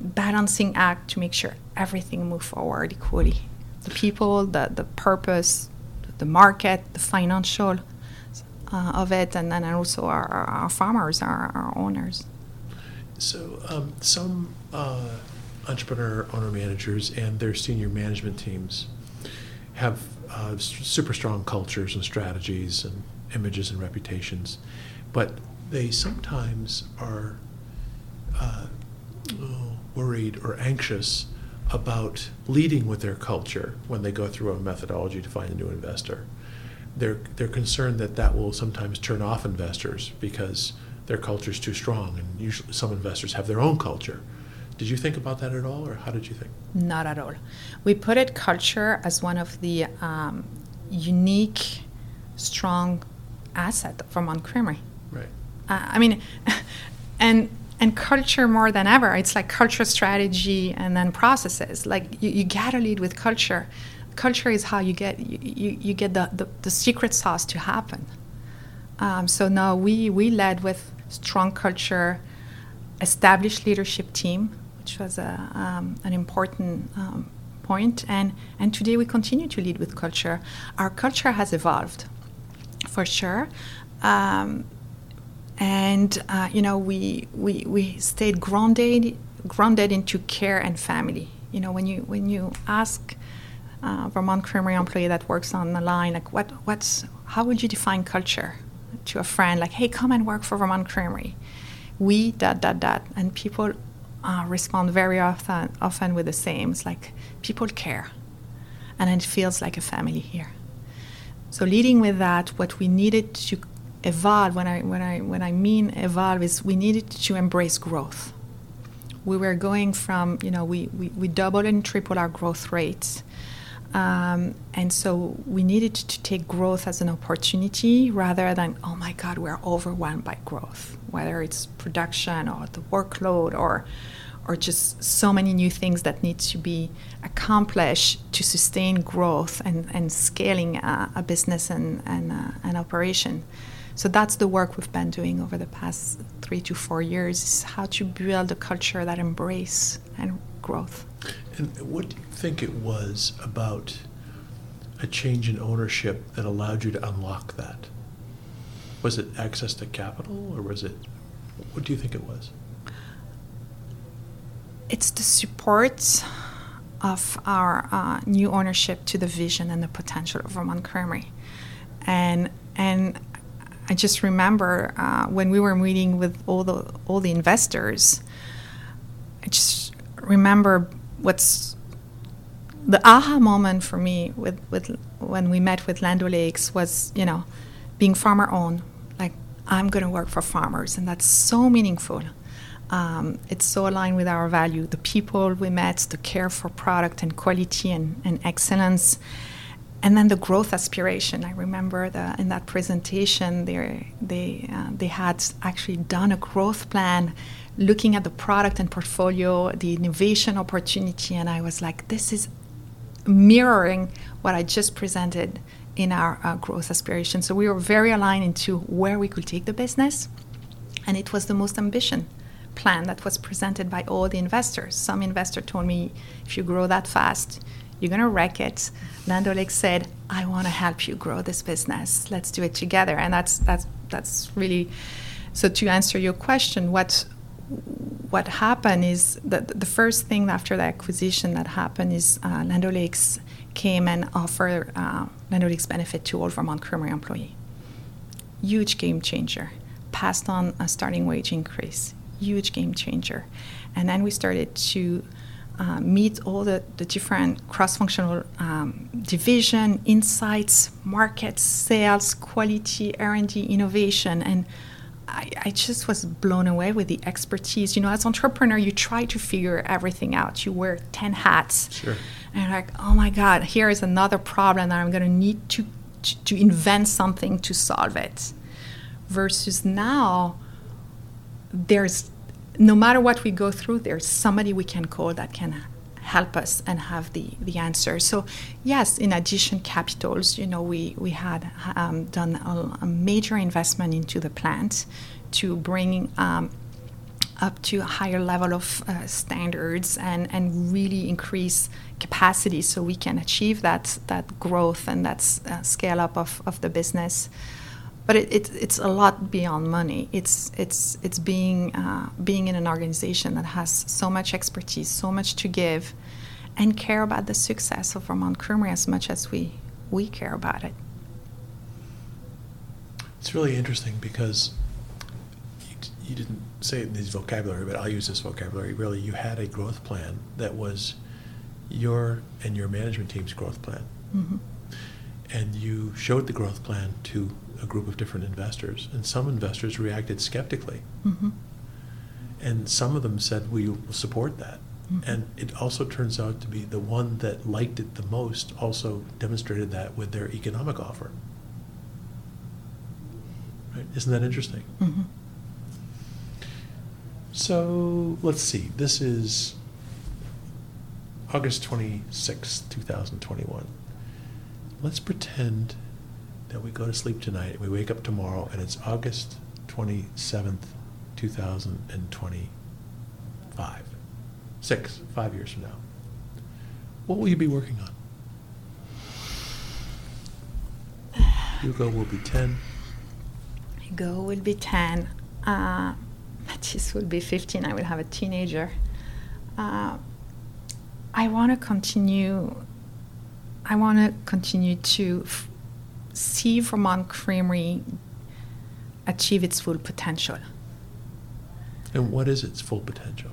balancing act to make sure everything move forward equally the people the the purpose the market the financial uh, of it and then also our, our farmers our, our owners so um, some uh, entrepreneur owner managers and their senior management teams have uh, super strong cultures and strategies and images and reputations, but they sometimes are uh, worried or anxious about leading with their culture when they go through a methodology to find a new investor. They're, they're concerned that that will sometimes turn off investors because their culture is too strong, and usually some investors have their own culture. Did you think about that at all, or how did you think? Not at all. We put it culture as one of the um, unique, strong asset Vermont Creamery. Right. Uh, I mean, and and culture more than ever. It's like culture strategy and then processes. Like you, you gotta lead with culture. Culture is how you get you, you, get the, the, the secret sauce to happen. Um, so now we we led with strong culture, established leadership team, which was a, um, an important um, point, and and today we continue to lead with culture. Our culture has evolved, for sure. Um, and uh, you know we, we we stayed grounded grounded into care and family you know when you when you ask uh, Vermont Creamery employee that works on the line like what what's how would you define culture to a friend? Like hey come and work for Vermont Creamery we that that that and people uh, respond very often often with the same. It's like people care. And it feels like a family here. So leading with that what we needed to evolve when I when I when I mean evolve is we needed to embrace growth. We were going from you know we we, we doubled and tripled our growth rates. Um, and so we needed to take growth as an opportunity rather than, oh my God, we're overwhelmed by growth, whether it's production or the workload or, or just so many new things that need to be accomplished to sustain growth and, and scaling uh, a business and, and uh, an operation. So that's the work we've been doing over the past three to four years is how to build a culture that embrace and growth. And what do you think it was about a change in ownership that allowed you to unlock that? Was it access to capital or was it, what do you think it was? It's the support of our uh, new ownership to the vision and the potential of Vermont Creamery. And, and I just remember uh, when we were meeting with all the all the investors. I just remember what's the aha moment for me with, with when we met with Land O'Lakes was you know being farmer owned. Like I'm going to work for farmers, and that's so meaningful. Um, it's so aligned with our value. The people we met, the care for product and quality and, and excellence and then the growth aspiration. I remember the, in that presentation, they they uh, they had actually done a growth plan, looking at the product and portfolio, the innovation opportunity, and I was like, this is mirroring what I just presented in our uh, growth aspiration. So we were very aligned into where we could take the business, and it was the most ambition plan that was presented by all the investors. Some investor told me, if you grow that fast, you're to wreck it. Land O'Lakes said, I want to help you grow this business. Let's do it together. And that's, that's, that's really, so to answer your question, what, what happened is that the first thing after the acquisition that happened is uh, Land O'Lakes came and offered uh, Land O'Lakes benefit to all Vermont Creamery employee. Huge game changer. Passed on a starting wage increase. Huge game changer. And then we started to uh, meet all the, the different cross-functional um, division, insights, markets, sales, quality, R&D, innovation, and I, I, just was blown away with the expertise. You know, as entrepreneur, you try to figure everything out. You wear ten hats, sure. and you're like, oh my God, here is another problem that I'm going to need to to invent something to solve it. Versus now, there's no matter what we go through, there's somebody we can call that can help us and have the, the answer. So yes, in addition capitals, you know, we, we had um, done a, a, major investment into the plant to bring um, up to a higher level of uh, standards and, and really increase capacity so we can achieve that, that growth and that uh, scale up of, of the business but it, it, it's a lot beyond money. It's it's it's being uh, being in an organization that has so much expertise, so much to give, and care about the success of Vermont Creamery as much as we we care about it. It's really interesting because you, you didn't say it in this vocabulary, but I'll use this vocabulary. Really, you had a growth plan that was your and your management team's growth plan. Mm-hmm. And you showed the growth plan to a group of different investors, and some investors reacted skeptically. Mm-hmm. And some of them said, We will support that. Mhm. And it also turns out to be the one that liked it the most also demonstrated that with their economic offer. Right? Isn't that interesting? Mm-hmm. So let's see. This is August 26th, 2021. Let's pretend that we go to sleep tonight and we wake up tomorrow and it's August 27th, 2025. Six, five years from now. What will you be working on? Hugo will be 10. Hugo will be 10. Uh, Mathis will be 15. I will have a teenager. Uh, I want to continue. I want to continue to see Vermont Creamery achieve its full potential. And what is its full potential?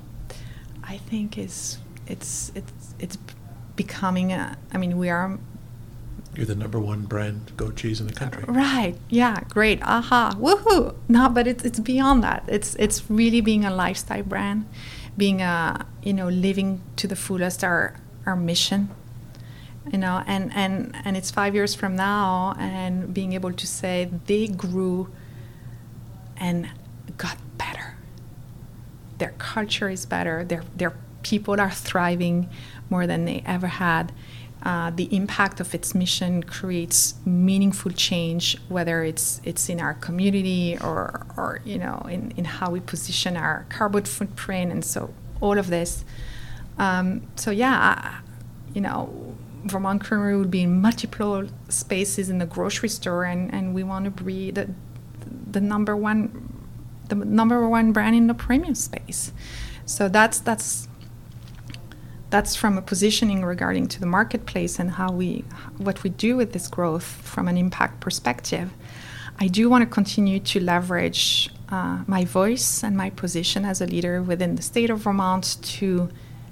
I think is it's it's it's becoming a. I mean, we are You're the number one brand goat cheese in the country. Right. Yeah. Great. Aha. Woohoo. No, but it's it's beyond that. It's it's really being a lifestyle brand, being a you know living to the fullest our our mission. You know, and and and it's five years from now, and being able to say they grew and got better. Their culture is better. Their their people are thriving more than they ever had. Uh, the impact of its mission creates meaningful change, whether it's it's in our community or or you know in, in how we position our carbon footprint, and so all of this. Um, so yeah, you know, Vermont Creamery would be in multiple spaces in the grocery store, and, and we want to be the the number one the number one brand in the premium space. So that's that's that's from a positioning regarding to the marketplace and how we what we do with this growth from an impact perspective. I do want to continue to leverage uh, my voice and my position as a leader within the state of Vermont to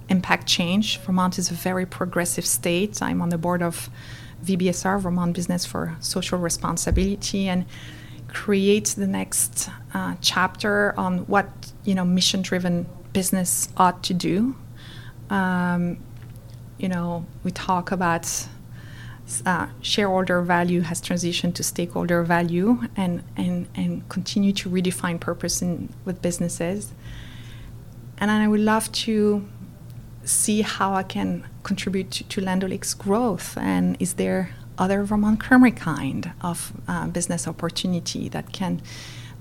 impact change. Vermont is a very progressive state. I'm on the board of VBSR, Vermont Business for Social Responsibility, and create the next uh, chapter on what you know mission-driven business ought to do. Um, you know, we talk about uh, shareholder value has transitioned to stakeholder value, and and and continue to redefine purpose in with businesses. And I would love to see how I can contribute to, to Land growth, and is there other Vermont Creamery kind of uh, business opportunity that can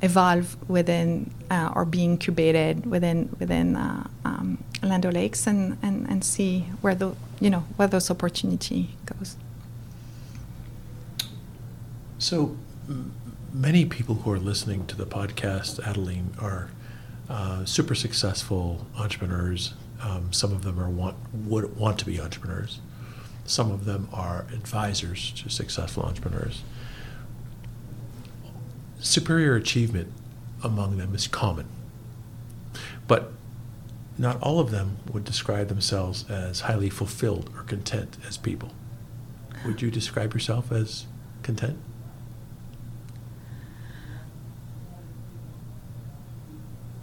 evolve within uh, or be incubated within within uh, um, Land O'Lakes and, and, and see where the you know where those opportunity goes. So, many people who are listening to the podcast, Adeline, are uh, super successful entrepreneurs. Um, some of them are want would want to be entrepreneurs. Some of them are advisors to successful entrepreneurs. Superior achievement among them is common, but not all of them would describe themselves as highly fulfilled or content as people. Would you describe yourself as content?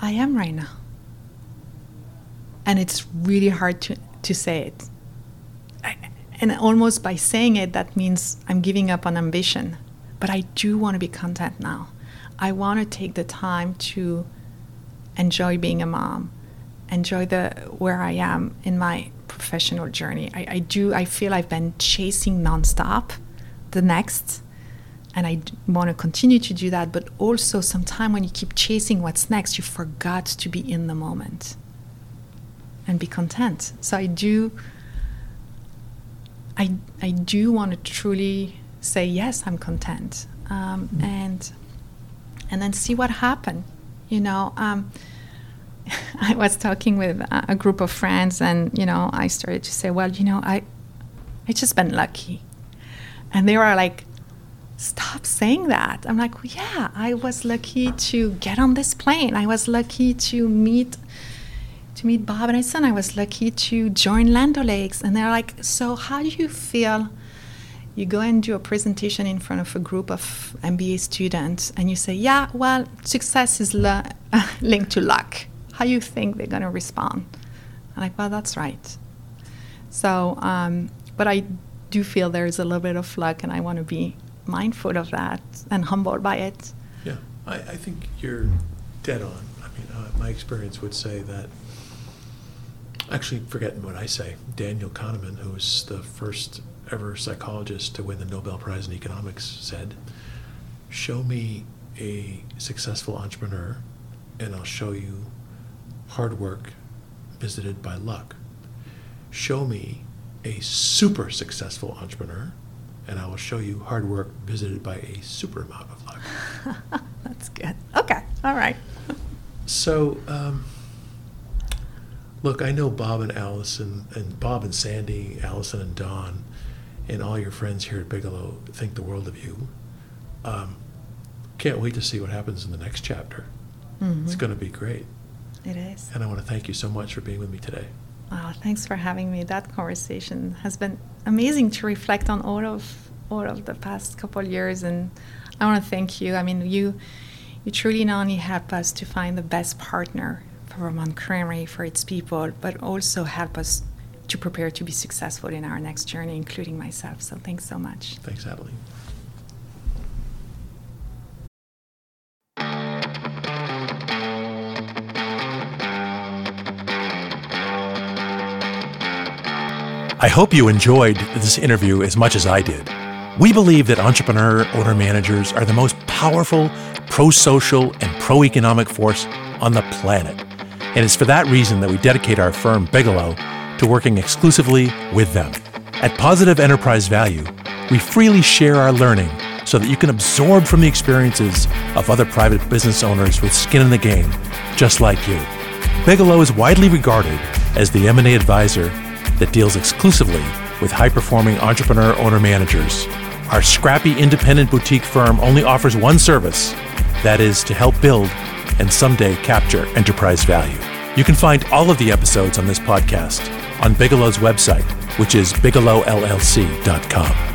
I am right now. And it's really hard to, to say it. And almost by saying it, that means I'm giving up on ambition. But I do want to be content now. I want to take the time to enjoy being a mom, enjoy the where I am in my professional journey. I, I do. I feel I've been chasing nonstop the next, and I want to continue to do that. But also, sometime when you keep chasing what's next, you forgot to be in the moment and be content. So I do. I I do want to truly say yes, I'm content, um, and and then see what happened. You know, um, I was talking with a, a group of friends, and you know, I started to say, well, you know, I, I just been lucky, and they were like, stop saying that. I'm like, well, yeah, I was lucky to get on this plane. I was lucky to meet to meet Bob and his son. I was lucky to join Land O'Lakes. And they're like, so how do you feel? You go and do a presentation in front of a group of MBA students, and you say, yeah, well, success is linked to luck. How do you think they're going to respond? I'm like, well, that's right. So, um, but I do feel there's a little bit of luck, and I want to be mindful of that and humbled by it. Yeah, I, I think you're dead on. I mean, uh, my experience would say that, actually, forgetting what I say, Daniel Kahneman, who was the first ever psychologist to win the Nobel Prize in Economics, said, Show me a successful entrepreneur, and I'll show you hard work visited by luck. Show me a super successful entrepreneur, and I will show you hard work visited by a super amount of luck. That's good. Okay. All right. So, um, look, I know Bob and Allison, and Bob and Sandy, Allison and Don, and all your friends here at Bigelow think the world of you. Um, can't wait to see what happens in the next chapter. Mm-hmm. It's going to be great. It is. And I want to thank you so much for being with me today. Oh, thanks for having me. That conversation has been amazing to reflect on all of all of the past couple of years, and I want to thank you. I mean, you you truly not only help us to find the best partner Vermont Creamery for its people, but also help us to prepare to be successful in our next journey, including myself. So thanks so much. Thanks, Adeline. I hope you enjoyed this interview as much as I did. We believe that entrepreneur owner managers are the most powerful pro social and pro economic force on the planet. And it's for that reason that we dedicate our firm, Bigelow, to working exclusively with them. At Positive Enterprise Value, we freely share our learning so that you can absorb from the experiences of other private business owners with skin in the game, just like you. Bigelow is widely regarded as the M&A advisor that deals exclusively with high-performing entrepreneur owner managers. Our scrappy independent boutique firm only offers one service, that is to help build and someday capture enterprise value. You can find all of the episodes on this podcast on Bigelow's website, which is bigelowllc.com.